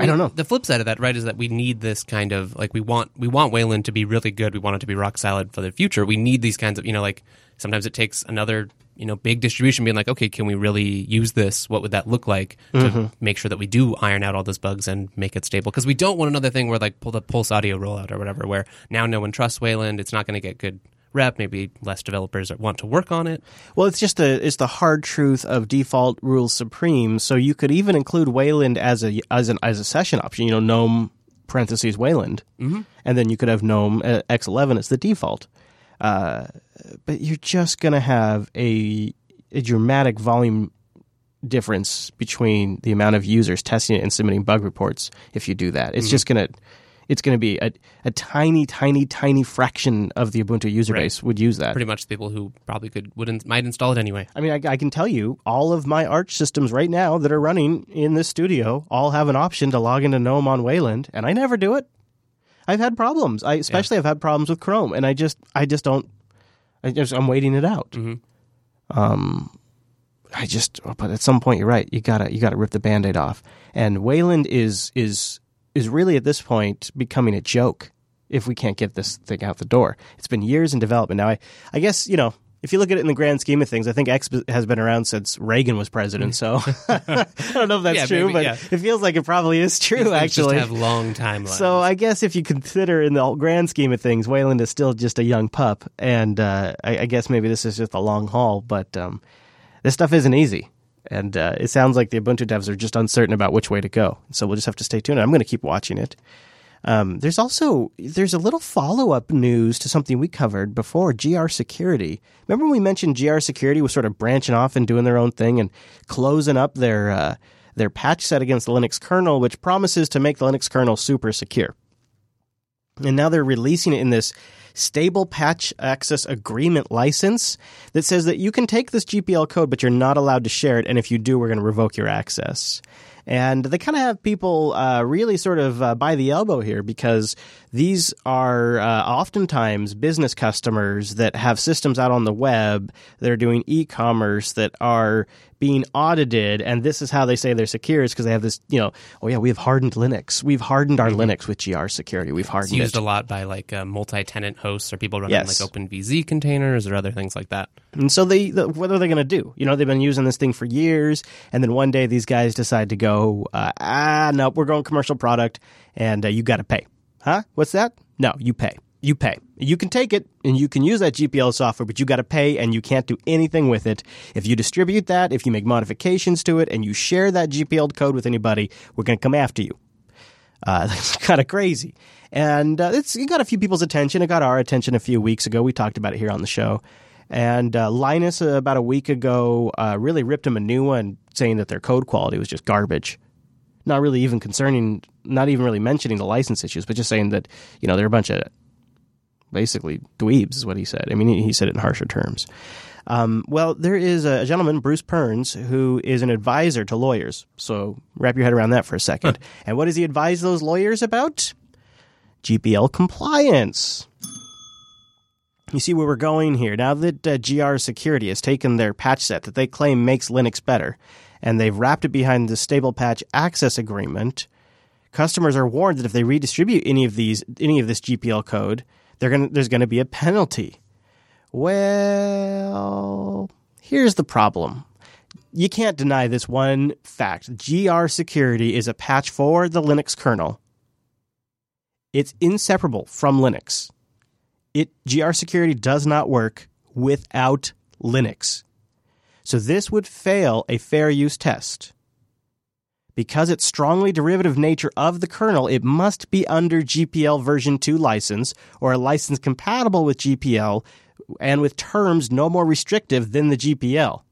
I, don't know. The flip side of that, right, is that we need this kind of like we want we want Wayland to be really good. We want it to be rock solid for the future. We need these kinds of you know like sometimes it takes another you know big distribution being like, okay, can we really use this? What would that look like to make sure that we do iron out all those bugs and make it stable? Because we don't want another thing where like pull the Pulse Audio rollout or whatever, where now no one trusts Wayland. It's not going to get good rep. Maybe less developers want to work on it. Well, it's just the it's the hard truth of default rules supreme. So you could even include Wayland as a as an as a session option. You know, GNOME parentheses Wayland, mm-hmm. and then you could have GNOME uh, X11 as the default. Uh, but you're just going to have a, a dramatic volume difference between the amount of users testing it and submitting bug reports if you do that. It's just going to it's going to be a, a tiny, tiny, tiny fraction of the Ubuntu user Right. base would use that. Pretty much the people who probably could would in, might install it anyway. I mean, I, I can tell you, all of my Arch systems right now that are running in this studio all have an option to log into GNOME on Wayland, and I never do it. I've had problems. I especially have had problems with Chrome, and I just, I just don't. I just, I'm waiting it out. Um, I just, but at some point, you're right. You gotta, you gotta rip the band-aid off. And Wayland is is is really at this point becoming a joke if we can't get this thing out the door. It's been years in development now. I, I guess you know if you look at it in the grand scheme of things, I think X has been around since Reagan was president. So I don't know if that's Yeah, true, maybe, but yeah. it feels like it probably is true. Actually, just have long timelines. so I guess if you consider in the grand scheme of things, Wayland is still just a young pup, and uh, I, I guess maybe this is just a long haul. But um, this stuff isn't easy, and uh, it sounds like the Ubuntu devs are just uncertain about which way to go. So we'll just have to stay tuned. I'm going to keep watching it. Um, there's also there's a little follow up news to something we covered before. GR Security. Remember when we mentioned GR Security was sort of branching off and doing their own thing and closing up their uh, their patch set against the Linux kernel, which promises to make the Linux kernel super secure. And now they're releasing it in this stable patch access agreement license that says that you can take this GPL code, but you're not allowed to share it. And if you do, we're going to revoke your access. And they kind of have people uh, really sort of uh, by the elbow here because these are uh, oftentimes business customers that have systems out on the web that are doing e commerce that are being audited. And this is how they say they're secure is because they have this, you know, oh, yeah, we have hardened Linux. We've hardened our Linux with GR security. We've it's hardened used it. a lot by like uh, multi-tenant hosts or people running Yes. like OpenVZ containers or other things like that. And so they, the, what are they going to do? You know, they've been using this thing for years, and then one day these guys decide to go, uh, ah, no, we're going commercial product, and uh, you got to pay. Huh? What's that? No, you pay. You pay. You can take it and you can use that GPL software, but you got to pay and you can't do anything with it. If you distribute that, if you make modifications to it, and you share that GPL code with anybody, we're going to come after you. Uh, that's kind of crazy. And uh, it's it got a few people's attention. It got our attention a few weeks ago. We talked about it here on the show. And uh, Linus, uh, about a week ago, uh, really ripped him a new one, saying that their code quality was just garbage. Not really even concerning, not even really mentioning the license issues, but just saying that you know they're a bunch of basically dweebs, is what he said. I mean, he, said it in harsher terms. Um, well, there is a gentleman, Bruce Perens, who is an advisor to lawyers. So wrap your head around that for a second. And what does he advise those lawyers about? GPL compliance. You see where we're going here. Now that uh, GR Security has taken their patch set that they claim makes Linux better, and they've wrapped it behind the stable patch access agreement, customers are warned that if they redistribute any of these any of this GPL code, gonna, there's going to be a penalty. Well, here's the problem. You can't deny this one fact. GR Security is a patch for the Linux kernel. It's inseparable from Linux. It GR Security does not work without Linux. So this would fail a fair use test. Because its strongly derivative nature of the kernel, it must be under GPL version 2 license or a license compatible with GPL and with terms no more restrictive than the GPL.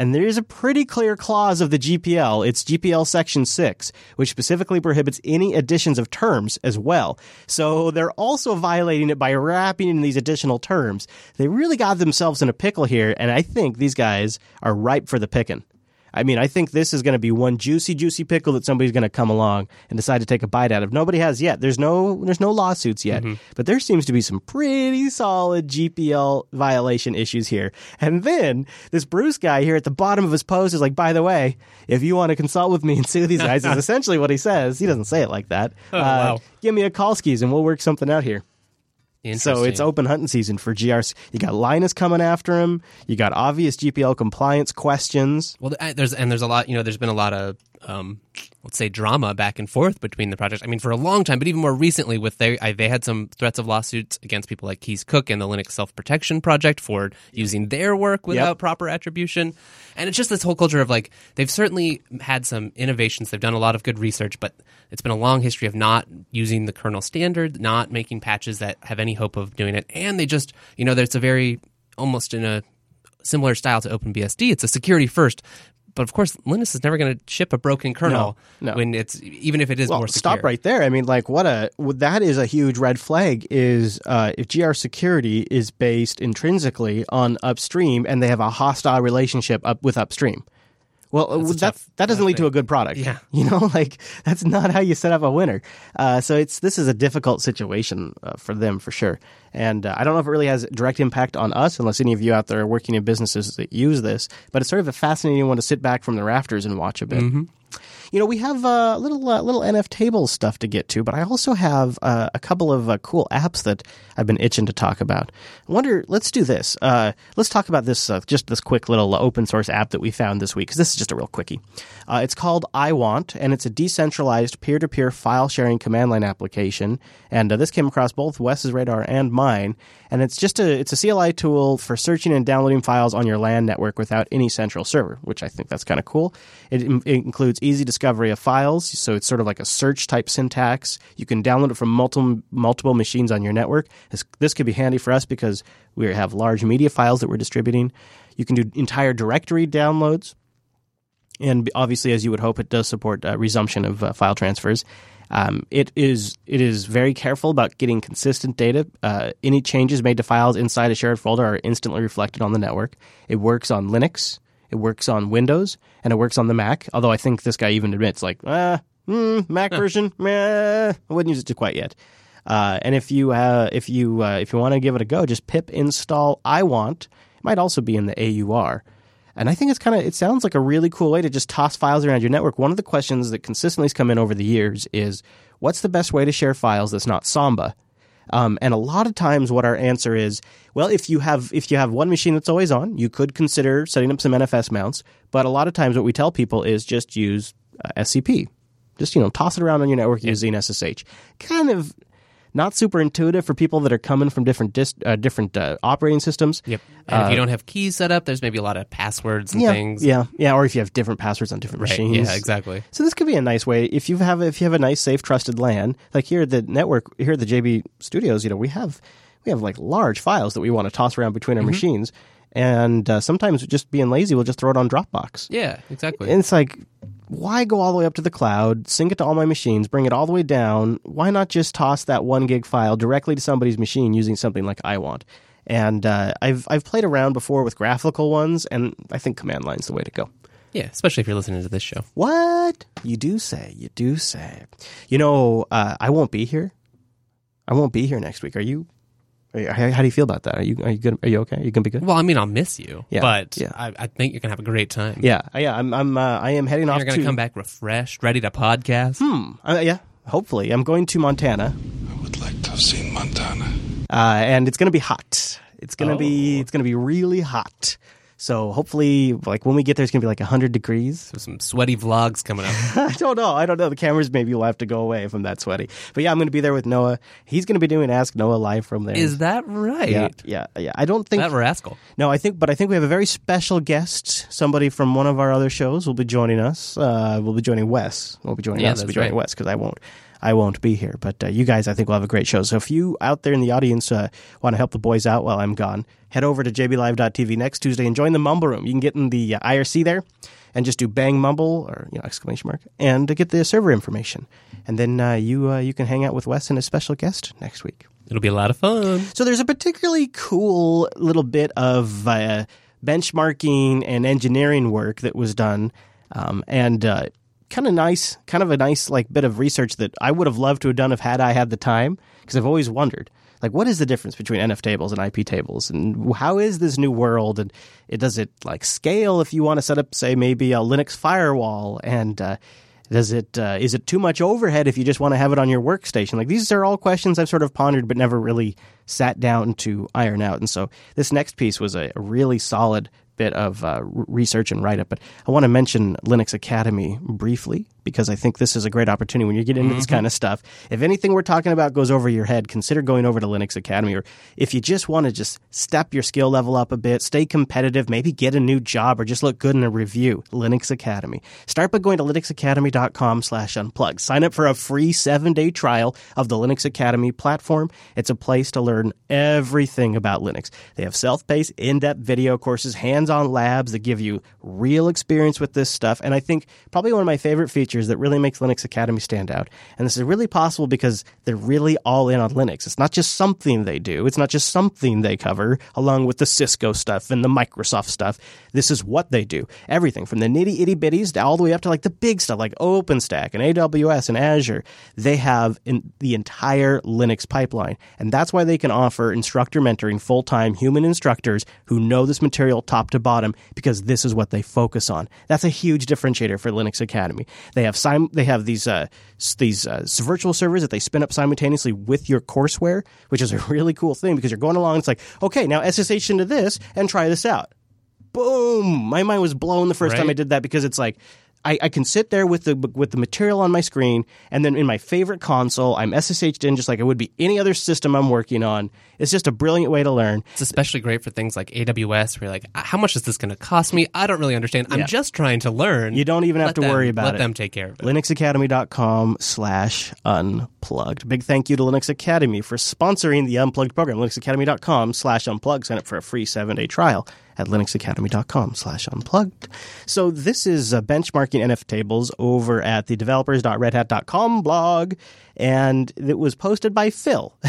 And there is a pretty clear clause of the GPL. It's GPL Section 6, which specifically prohibits any additions of terms as well. So they're also violating it by wrapping in these additional terms. They really got themselves in a pickle here, and I think these guys are ripe for the picking. I mean, I think this is going to be one juicy, juicy pickle that somebody's going to come along and decide to take a bite out of. Nobody has yet. There's no, there's no lawsuits yet, but there seems to be some pretty solid GPL violation issues here. And then this Bruce guy here at the bottom of his post is like, by the way, if you want to consult with me and sue these guys, is essentially what he says. He doesn't say it like that. uh, wow. Give me a call skis and we'll work something out here. So it's open hunting season for GRC. You got Linus coming after him. You got obvious GPL compliance questions. Well, there's and there's a lot. You know, there's been a lot of um, let's say drama back and forth between the projects. I mean, for a long time, but even more recently, with they I, they had some threats of lawsuits against people like Kees Cook and the Linux Self Protection Project for using their work without proper attribution. And it's just this whole culture of like they've certainly had some innovations. They've done a lot of good research, but it's been a long history of not using the kernel standard, not making patches that have any hope of doing it, and they just you know there's a very almost in a similar style to OpenBSD. It's a security first. But of course, Linux is never going to ship a broken kernel No, no. when it's even if it is Well, more secure. stop right there. I mean, like, what a that is a huge red flag. Is uh, if GR security is based intrinsically on upstream, and they have a hostile relationship up with upstream. Well, uh, a that doesn't lead to a good product. Yeah. you know, like that's not how you set up a winner. Uh, so it's this is a difficult situation uh, for them for sure. And uh, I don't know if it really has direct impact on us, unless any of you out there are working in businesses that use this. But it's sort of a fascinating one to sit back from the rafters and watch a bit. You know, we have uh, little uh, little NF table stuff to get to, but I also have uh, a couple of uh, cool apps that I've been itching to talk about. I wonder, let's do this. Uh, let's talk about this uh, just this quick little open source app that we found this week because this is just a real quickie. Uh, it's called iWant, and it's a decentralized peer to peer file sharing command line application. And uh, this came across both Wes's radar and mine. And it's just a it's a CLI tool for searching and downloading files on your LAN network without any central server, which I think that's kind of cool. It, it includes easy discovery of files, so it's sort of like a search type syntax. You can download it from multiple multiple machines on your network. This, this could be handy for us because we have large media files that we're distributing. You can do entire directory downloads and obviously, as you would hope, it does support uh, resumption of uh, file transfers. Um, it is it is very careful about getting consistent data. Uh, any changes made to files inside a shared folder are instantly reflected on the network. It works on Linux, it works on Windows, and it works on the Mac. Although I think this guy even admits, like, ah, mm, Mac version, meh, I wouldn't use it to quite yet. Uh, and if you uh, if you uh, if you want to give it a go, just pip install iWant. It might also be in the AUR. And I think it's kind of it sounds like a really cool way to just toss files around your network. One of the questions that consistently has come in over the years is what's the best way to share files that's not Samba? Um, and a lot of times, what our answer is, well, if you have if you have one machine that's always on, you could consider setting up some NFS mounts. But a lot of times, what we tell people is just use uh, SCP. Just you know, toss it around on your network using SSH. Kind of not super intuitive for people that are coming from different dis- uh, different uh, operating systems. Yep. And if you don't have keys set up, there's maybe a lot of passwords and Uh, yeah, things. yeah, yeah. Or if you have different passwords on different Right. machines. Yeah. Exactly. So this could be a nice way if you have if you have a nice, safe, trusted LAN. Like here at the network, here at the JB Studios, you know, we have we have like large files that we want to toss around between Mm-hmm. our machines, and uh, sometimes just being lazy, we'll just throw it on Dropbox. Yeah. Exactly. And it's like, why go all the way up to the cloud, sync it to all my machines, bring it all the way down? Why not just toss that one gig file directly to somebody's machine using something like iWant? And uh, I've I've played around before with graphical ones, and I think command line's the way to go. yeah. Especially if you're listening to this show. What you do say? You do say. You know, uh, I won't be here. I won't be here next week. Are you? Are you how, how do you feel about that? Are you? Are you good? Are you okay? Are you gonna be good? Well, I mean, I'll miss you, Yeah, but yeah. I, I think you're gonna have a great time. Yeah, yeah. I'm. I'm. Uh, I am heading off You're gonna to. come back refreshed, ready to podcast. Hmm. Uh, yeah. Hopefully, I'm going to Montana, I would like to have seen Montana. uh, and it's gonna be hot. It's gonna be. Oh. It's gonna be really hot. So hopefully, like when we get there, it's gonna be like hundred degrees. So some sweaty vlogs coming up. I don't know. I don't know. The cameras maybe will have to go away if I'm that sweaty. But yeah, I'm going to be there with Noah. He's going to be doing Ask Noah live from there. Is that right? yeah, yeah, yeah. I don't think That rascal. no. I think, but I think we have a very special guest. Somebody from one of our other shows will be joining us. Uh, we'll be joining Wes. We'll be joining Yeah, us. We'll be joining right. Wes because I won't. I won't be here, but uh, you guys, I think, will have a great show. So if you out there in the audience uh, want to help the boys out while I'm gone, head over to jblive.tv next Tuesday and join the Mumble Room. You can get in the uh, IRC there and just do bang mumble or you know exclamation mark and get the server information, and then uh, you uh, you can hang out with Wes and a special guest next week. It'll be a lot of fun. So there's a particularly cool little bit of uh, benchmarking and engineering work that was done, um, and uh, kind of nice, kind of a nice like bit of research that I would have loved to have done if had I had the time, because I've always wondered. Like, what is the difference between NF tables and IP tables, and how is this new world? And it does it like scale if you want to set up, say, maybe a Linux firewall, and uh, Does it uh, is it too much overhead if you just want to have it on your workstation? Like these are all questions I've sort of pondered but never really sat down to iron out. And so this next piece was a really solid bit of uh, research and write up. But I want to mention Linux Academy briefly because I think this is a great opportunity when you get into mm-hmm. this kind of stuff. If anything we're talking about goes over your head, consider going over to Linux Academy. Or if you just want to just step your skill level up a bit, stay competitive, maybe get a new job or just look good in a review, Linux Academy. Start by going to linuxacademy.com slash unplug. Sign up for a free seven day trial of the Linux Academy platform. It's a place to learn everything about Linux. They have self-paced, in-depth video courses, hands-on labs that give you real experience with this stuff. And I think probably one of my favorite features features that really makes Linux Academy stand out. And this is really possible because they're really all in on Linux. It's not just something they do. It's not just something they cover along with the Cisco stuff and the Microsoft stuff. This is what they do. Everything from the nitty itty bitties all the way up to like the big stuff like OpenStack and AWS and Azure. They have the entire Linux pipeline. And that's why they can offer instructor mentoring full time human instructors who know this material top to bottom because this is what they focus on. That's a huge differentiator for Linux Academy. They have sim- they have these uh, these uh, virtual servers that they spin up simultaneously with your courseware, which is a really cool thing because you're going along. It's like, okay, now SSH into this and try this out. Boom! My mind was blown the first right. time I did that because it's like I, I, can sit there with the with the material on my screen, and then in my favorite console, I'm SSH'd in just like it would be any other system I'm working on. It's just a brilliant way to learn. It's especially great for things like AWS, where you're like, uh, how much is this going to cost me? I don't really understand. I'm yeah. just trying to learn. You don't even have to them, worry about let it. Let them take care of it. LinuxAcademy.com slash unplugged. Big thank you to Linux Academy for sponsoring the Unplugged program. LinuxAcademy.com slash unplugged. Sign up for a free seven day trial at linuxacademy.com slash unplugged. So this is uh, benchmarking NF tables over at the developers.redhat.com blog, and it was posted by Phil.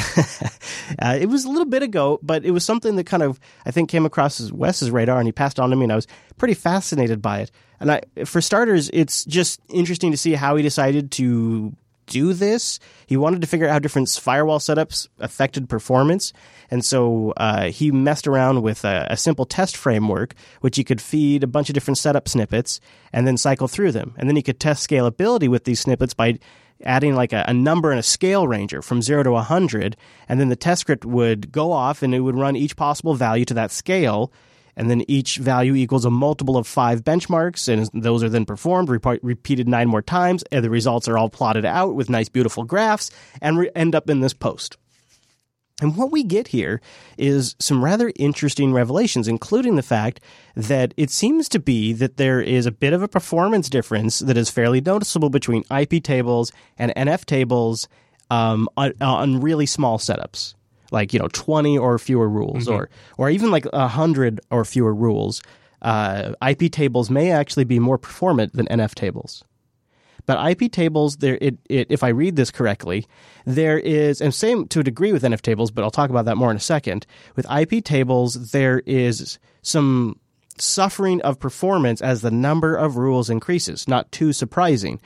uh, it was a little bit ago, but it was something that kind of, I think, came across Wes's radar, and he passed on to me, and I was pretty fascinated by it. And I, for starters, it's just interesting to see how he decided to do this. He wanted to figure out how different firewall setups affected performance. And so uh, he messed around with a, a, simple test framework, which he could feed a bunch of different setup snippets and then cycle through them. And then he could test scalability with these snippets by adding like a, a number and a scale ranger from zero to 100. And then the test script would go off and it would run each possible value to that scale and then each value equals a multiple of five benchmarks, and those are then performed, repeated nine more times, and the results are all plotted out with nice, beautiful graphs, and re- end up in this post. And what we get here is some rather interesting revelations, including the fact that it seems to be that there is a bit of a performance difference that is fairly noticeable between IP tables and NF tables um, on, on really small setups like you know 20 or fewer rules mm-hmm. or or even like 100 or fewer rules uh, ip tables may actually be more performant than nf tables. But ip tables there it, it, if i read this correctly there is and same to a degree with nf tables but i'll talk about that more in a second. With ip tables there is some suffering of performance as the number of rules increases not too surprising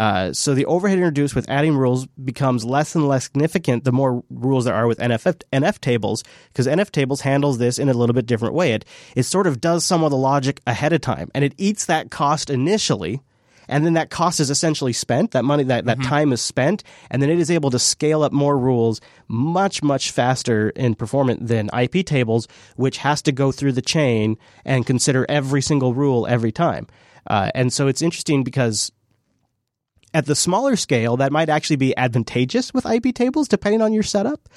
uh, so the overhead introduced with adding rules becomes less and less significant the more rules there are with NF, NF tables, because NF tables handles this in a little bit different way. It, it sort of does some of the logic ahead of time, and it eats that cost initially, and then that cost is essentially spent. That money, that, that mm-hmm. time is spent, and then it is able to scale up more rules much, much faster in performance than IP tables, which has to go through the chain and consider every single rule every time. Uh, and so it's interesting because at the smaller scale, that might actually be advantageous with IP tables, depending on your setup.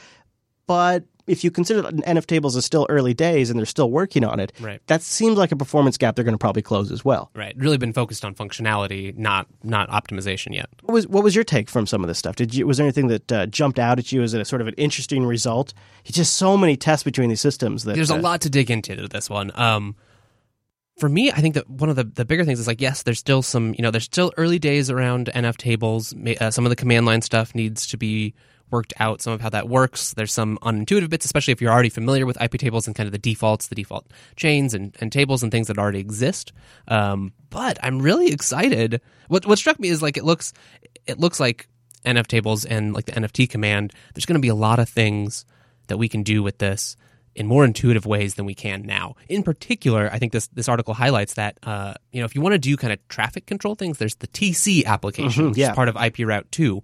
But if you consider NF tables is still early days and they're still working on it, right. that seems like a performance gap they're going to probably close as well. Right. Really been focused on functionality, not not optimization yet. What was what was your take from some of this stuff? Did you was there anything that uh, jumped out at you as a sort of an interesting result? It's just so many tests between these systems that there's uh, a lot to dig into to this one. Um, for me, I think that one of the, the bigger things is like, yes, there's still some, you know, there's still early days around NF tables. Uh, some of the command line stuff needs to be worked out, some of how that works. There's some unintuitive bits, especially if you're already familiar with IP tables and kind of the defaults, the default chains and, and tables and things that already exist. Um, but I'm really excited. What, what struck me is like, it looks, it looks like NF tables and like the NFT command, there's going to be a lot of things that we can do with this in more intuitive ways than we can now. In particular, I think this this article highlights that uh, you know if you want to do kind of traffic control things, there's the TC application, which yeah. is part of IP Route Two.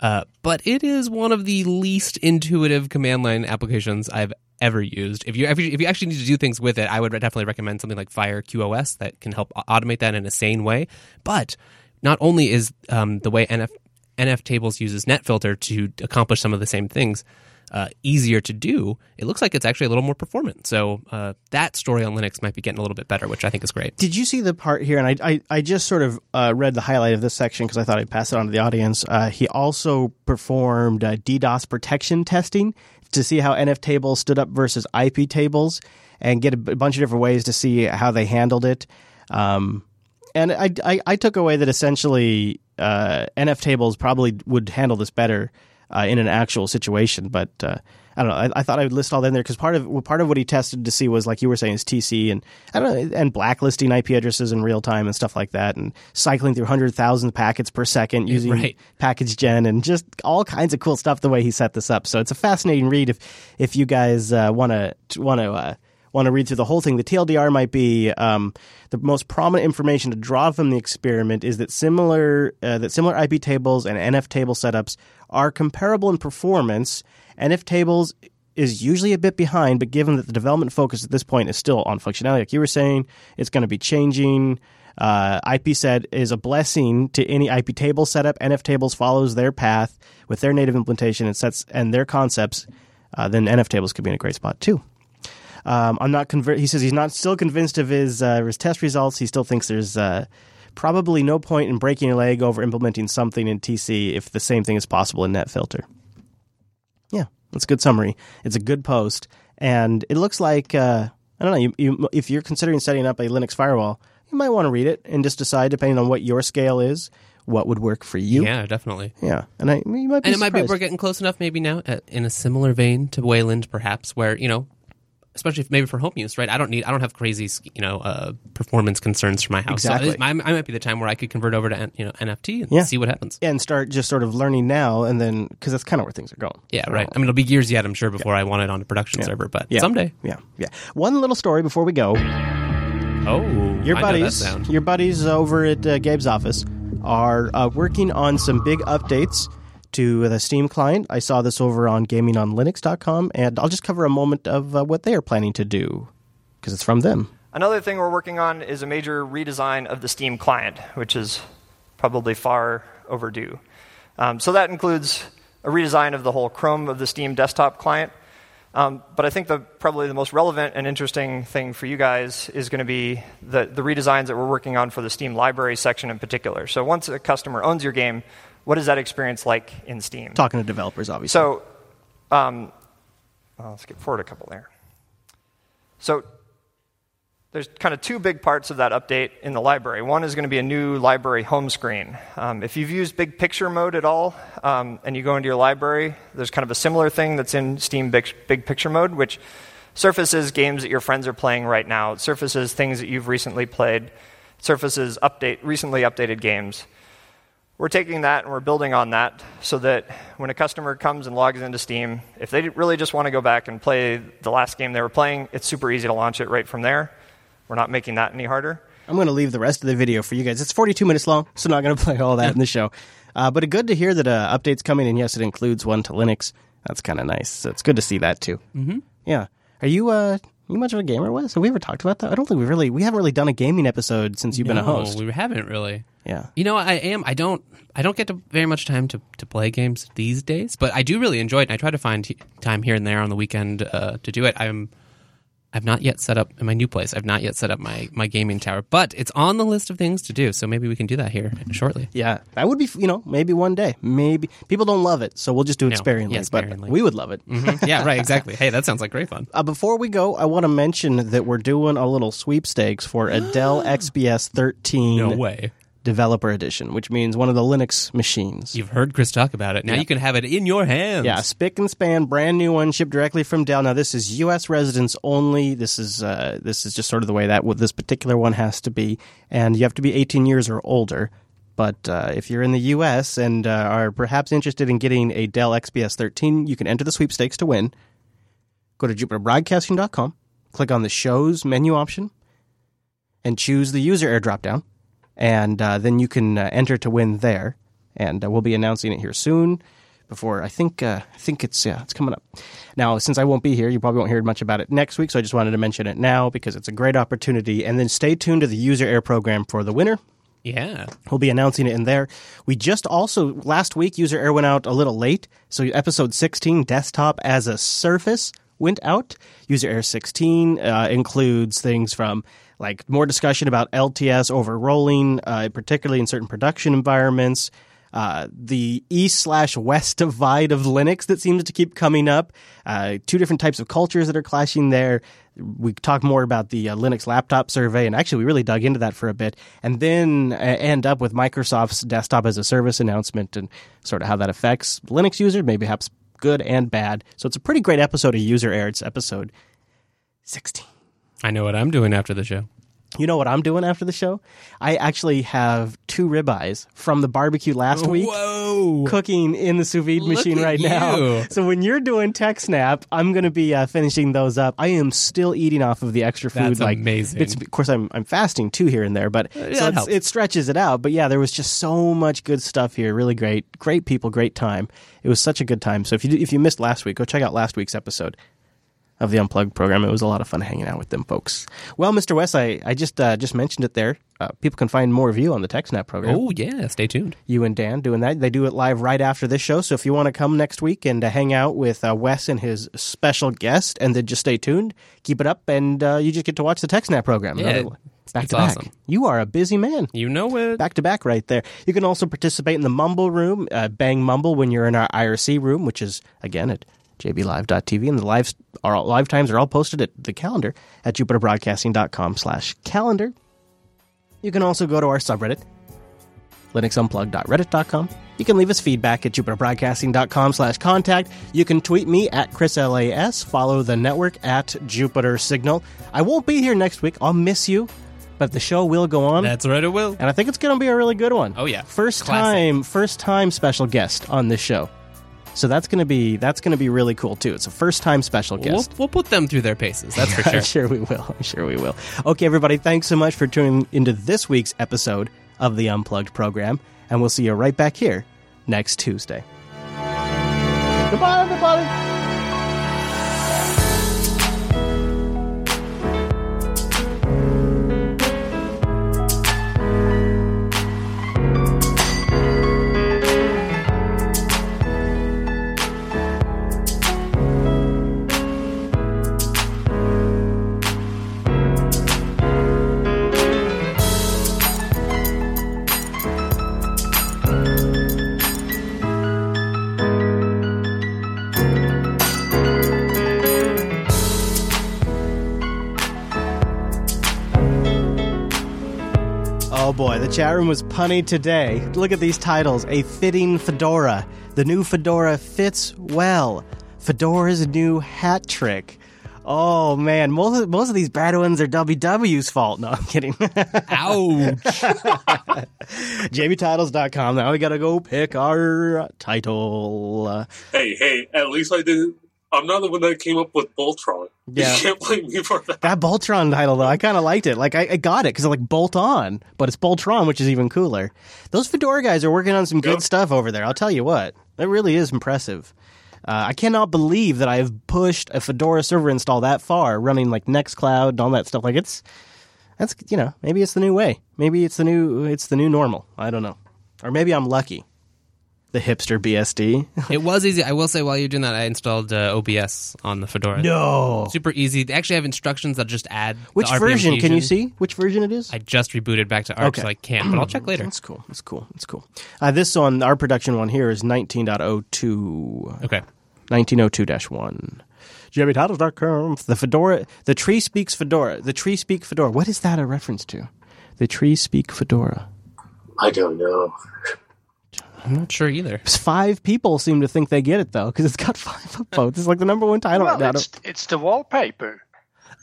Uh, but it is one of the least intuitive command line applications I've ever used. If you if you, if you actually need to do things with it, I would definitely recommend something like Fire QoS that can help automate that in a sane way. But not only is um, the way NF NF tables uses NetFilter to accomplish some of the same things uh, easier to do, it looks like it's actually a little more performant. So uh, that story on Linux might be getting a little bit better, which I think is great. Did you see the part here? And I, I, I just sort of uh, read the highlight of this section because I thought I'd pass it on to the audience. Uh, he also performed uh, DDoS protection testing to see how NF tables stood up versus IP tables and get a bunch of different ways to see how they handled it. Um, and I, I, I took away that essentially uh, NF tables probably would handle this better uh, in an actual situation, but uh, I don't know. I, I, thought I would list all that in there because part of part of what he tested to see was like you were saying is TC and I don't know and blacklisting IP addresses in real time and stuff like that and cycling through hundred thousand packets per second using Right. package gen and just all kinds of cool stuff the way he set this up. So it's a fascinating read if if you guys want to want to. Want to read through the whole thing? The TLDR might be um, the most prominent information to draw from the experiment is that similar uh, that similar IP tables and NF table setups are comparable in performance. NF tables is usually a bit behind, but given that the development focus at this point is still on functionality, like you were saying, it's going to be changing. Uh, IP set is a blessing to any IP table setup. NF tables follows their path with their native implementation and sets and their concepts. Uh, then NF tables could be in a great spot too. Um, I'm not conver- He says he's not still convinced of his uh, his test results. He still thinks there's uh, probably no point in breaking a leg over implementing something in TC if the same thing is possible in NetFilter. Yeah, that's a good summary. It's a good post, and it looks like uh, I don't know. You, you, if you're considering setting up a Linux firewall, you might want to read it and just decide, depending on what your scale is, what would work for you. Yeah, definitely. Yeah, and I, you might be and it might be we're getting close enough maybe now uh, in a similar vein to Wayland perhaps where you know especially if maybe for home use right I don't need I don't have crazy you know uh, performance concerns for my house Exactly. so I, I might be the time where I could convert over to you know NFT and Yeah. see what happens and start just sort of learning now, and then because that's kind of where things are going. yeah right I mean it'll be years yet I'm sure before I want it on a production server but Yeah. someday Yeah, yeah. One little story before we go. oh Your I know that buddies, sound. your buddies over at uh, Gabe's office are uh, working on some big updates to the Steam client. I saw this over on gamingonlinux.com, and I'll just cover a moment of uh, what they are planning to do because it's from them. Another thing we're working on is a major redesign of the Steam client, which is probably far overdue. Um, so that includes a redesign of the whole Chrome of the Steam desktop client. Um, but I think the, probably the most relevant and interesting thing for you guys is going to be the, the redesigns that we're working on for the Steam library section in particular. So once a customer owns your game, what is that experience like in Steam? Talking to developers, obviously. So, um, I'll skip forward a couple there. So, there's kind of two big parts of that update in the library. One is going to be a new library home screen. Um, if you've used Big Picture mode at all, um, and you go into your library, there's kind of a similar thing that's in Steam Big, Big Picture mode, which surfaces games that your friends are playing right now. It surfaces things that you've recently played. Surfaces update recently updated games. We're taking that and we're building on that so that when a customer comes and logs into Steam, if they really just want to go back and play the last game they were playing, it's super easy to launch it right from there. We're not making that any harder. I'm going to leave the rest of the video for you guys. It's 42 minutes long, so I'm not going to play all that in the show. Uh, but good to hear that uh, updates coming, and yes, it includes one to Linux. That's kind of nice. So it's good to see that too. Mm-hmm. Yeah. Are you uh you much of a gamer, Wes? Have we ever talked about that? I don't think we really we haven't really done a gaming episode since you've been a host. we haven't really Yeah. You know, I am. I don't. I don't get to very much time to, to play games these days, but I do really enjoy it. And I try to find t- time here and there on the weekend uh, to do it. I'm. I've not yet set up in my new place. I've not yet set up my, my gaming tower, but it's on the list of things to do. So maybe we can do that here shortly. Yeah, that would be you know maybe one day. Maybe people don't love it, so we'll just do it No. sparingly. Yeah, sparingly. But we would love it. Mhm. Yeah, right. Exactly. Hey, that sounds like great fun. Uh, before we go, I want to mention that we're doing a little sweepstakes for a Dell XPS 13 No way. Developer Edition, which means one of the Linux machines. You've heard Chris talk about it. Now you can have it in your hands. Yeah, spick and span, brand new one, shipped directly from Dell. Now this is U.S. residents only. This is uh, this is just sort of the way that this particular one has to be, and you have to be 18 years or older. But uh, if you're in the U.S. and uh, are perhaps interested in getting a Dell XPS 13, you can enter the sweepstakes to win. go to jupiterbroadcasting.com, click on the shows menu option, and choose the User Error dropdown. And uh, then you can uh, enter to win there. And uh, we'll be announcing it here soon. Before I think uh, I think it's yeah it's coming up now. Since I won't be here, you probably won't hear much about it next week. So I just wanted to mention it now because it's a great opportunity. And then stay tuned to the User Error program for the winner. Yeah. We'll be announcing it in there. We just also last week User Error went out a little late, so episode 16 desktop as a surface went out. User Error 16 uh, includes things from like more discussion about LTS over rolling, uh, particularly in certain production environments. Uh, the east slash west divide of Linux that seems to keep coming up. Uh, two different types of cultures that are clashing there. We talk more about the uh, Linux laptop survey, and actually, we really dug into that for a bit, and then uh, end up with Microsoft's desktop as a service announcement and sort of how that affects Linux users, maybe perhaps good and bad. So it's a pretty great episode of User Error. It's episode 16. I know what I'm doing after the show. You know what I'm doing after the show? I actually have two ribeyes from the barbecue last week Whoa. cooking in the sous vide Look machine right now. So when you're doing TechSNAP, I'm going to be uh, finishing those up. I am still eating off of the extra food. That's like amazing. It's, of course, I'm I'm fasting too here and there, but so that it's- it stretches it out. But yeah, there was just so much good stuff here. Really great, great people, great time. It was such a good time. So if you if you missed last week, go check out last week's episode of the Unplugged program. It was a lot of fun hanging out with them folks. Well, Mr. Wes, I, I just uh, just mentioned it there. Uh, people can find more of you on the TechSNAP program. Oh, yeah. Stay tuned. You and Dan doing that. They do it live right after this show. So if you want to come next week and uh, hang out with uh, Wes and his special guest, and then just stay tuned, keep it up, and uh, you just get to watch the TechSNAP program. Yeah, Another- back it's to back. awesome. You are a busy man You know it. back to back right there. You can also participate in the Mumble room, uh, Bang Mumble when you're in our IRC room, which is again at jblive.tv, and the live our live times are all posted at the calendar at jupiterbroadcasting.com slash calendar. You can also go to our subreddit, linuxunplugged.reddit.com. You can leave us feedback at jupiterbroadcasting.com slash contact. You can tweet me at ChrisLAS. Follow the network at Jupiter Signal. I won't be here next week. I'll miss you, but the show will go on. That's right, it will. And I think it's going to be a really good one. Oh, yeah. First Classic. time, first time special guest on this show. So that's going to be that's going to be really cool too. It's a first time special We'll, guest. we'll put them through their paces. That's for sure. I'm sure we will. I'm sure we will. Okay, everybody, thanks so much for tuning into this week's episode of the Unplugged program, and we'll see you right back here next Tuesday. Goodbye, everybody. Oh boy, the chat room was punny today. Look at these titles. A fitting fedora. The new fedora fits well. Fedora's new hat trick. Oh man, most of, most of these bad ones are WW's fault. No, I'm kidding. Ouch. JBTitles.com. Now we gotta go pick our title. Hey, hey, at least I didn't. I'm not the one that came up with Boltron. Yeah. You can't blame me for that. that Boltron title though, I kind of liked it. Like I, I got it because I like Bolt On, but it's Boltron, which is even cooler. Those Fedora guys are working on some good Yep. stuff over there. I'll tell you what, it really is impressive. Uh, I cannot believe that I have pushed a Fedora server install that far, running like Nextcloud and all that stuff. Like it's that's you know maybe it's the new way. Maybe it's the new it's the new normal. I don't know, or maybe I'm lucky. The hipster BSD. it was easy. I will say, while you're doing that, I installed uh, OBS on the Fedora. no. Super easy. They actually have instructions that just add. Which RPM version? Can you see which version it is? I just rebooted back to Arch, Okay. so I can't, but I'll check later. That's cool. That's cool. That's cool. Uh, this on our production one here is 19.02. Okay. 1902-1. JammyTitles.com. The Fedora, the tree speaks Fedora. The tree speak Fedora. What is that a reference to? The tree speak Fedora. I don't know. I'm not sure either. Five people seem to think they get it though, because it's got five upvotes. It's like the number one title Well, right now. it's, it's the wallpaper.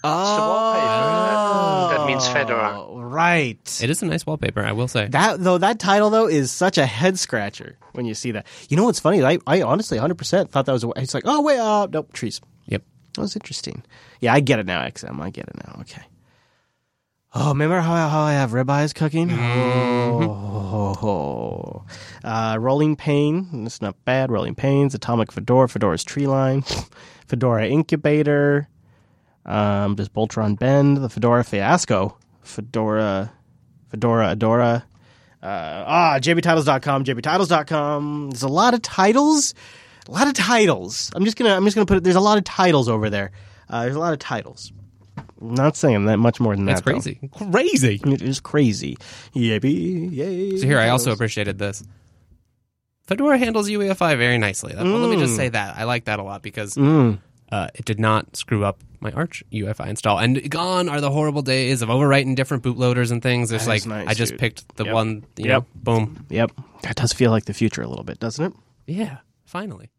oh, the wallpaper that- that means Fedora. Right. It is a nice wallpaper, I will say. That though, that title though is such a head scratcher when you see that. You know what's funny? I, I honestly 100 percent thought that was. A, it's like, oh wait, uh, nope, trees. Yep. That was interesting. Yeah, I get it now, XM. I get it now. Okay. Oh, remember how, how I have ribeyes cooking? Oh, uh, Rolling Pain. It's not bad. Rolling Panes, Atomic Fedora, Fedora's Tree Line, Fedora Incubator, um, just Boltron Bend, the Fedora Fiasco, Fedora, Fedora Adora. Uh, ah, jbtitles.com, jbtitles.com. There's a lot of titles. A lot of titles. I'm just gonna I'm just gonna put it there's a lot of titles over there. Uh, there's a lot of titles. Not saying that much more than That's that. crazy. Crazy. It is crazy. Yippee, yay. So here, I also appreciated this. Fedora handles UEFI very nicely. That- well, let me just Mm. say that I like that a lot because Mm. uh, it did not screw up my Arch UEFI install. And gone are the horrible days of overwriting different bootloaders and things. It's That like is nice, I just dude. picked the Yep. one. You Yep. know, boom. Yep. That does feel like the future a little bit, doesn't it? Yeah. Finally.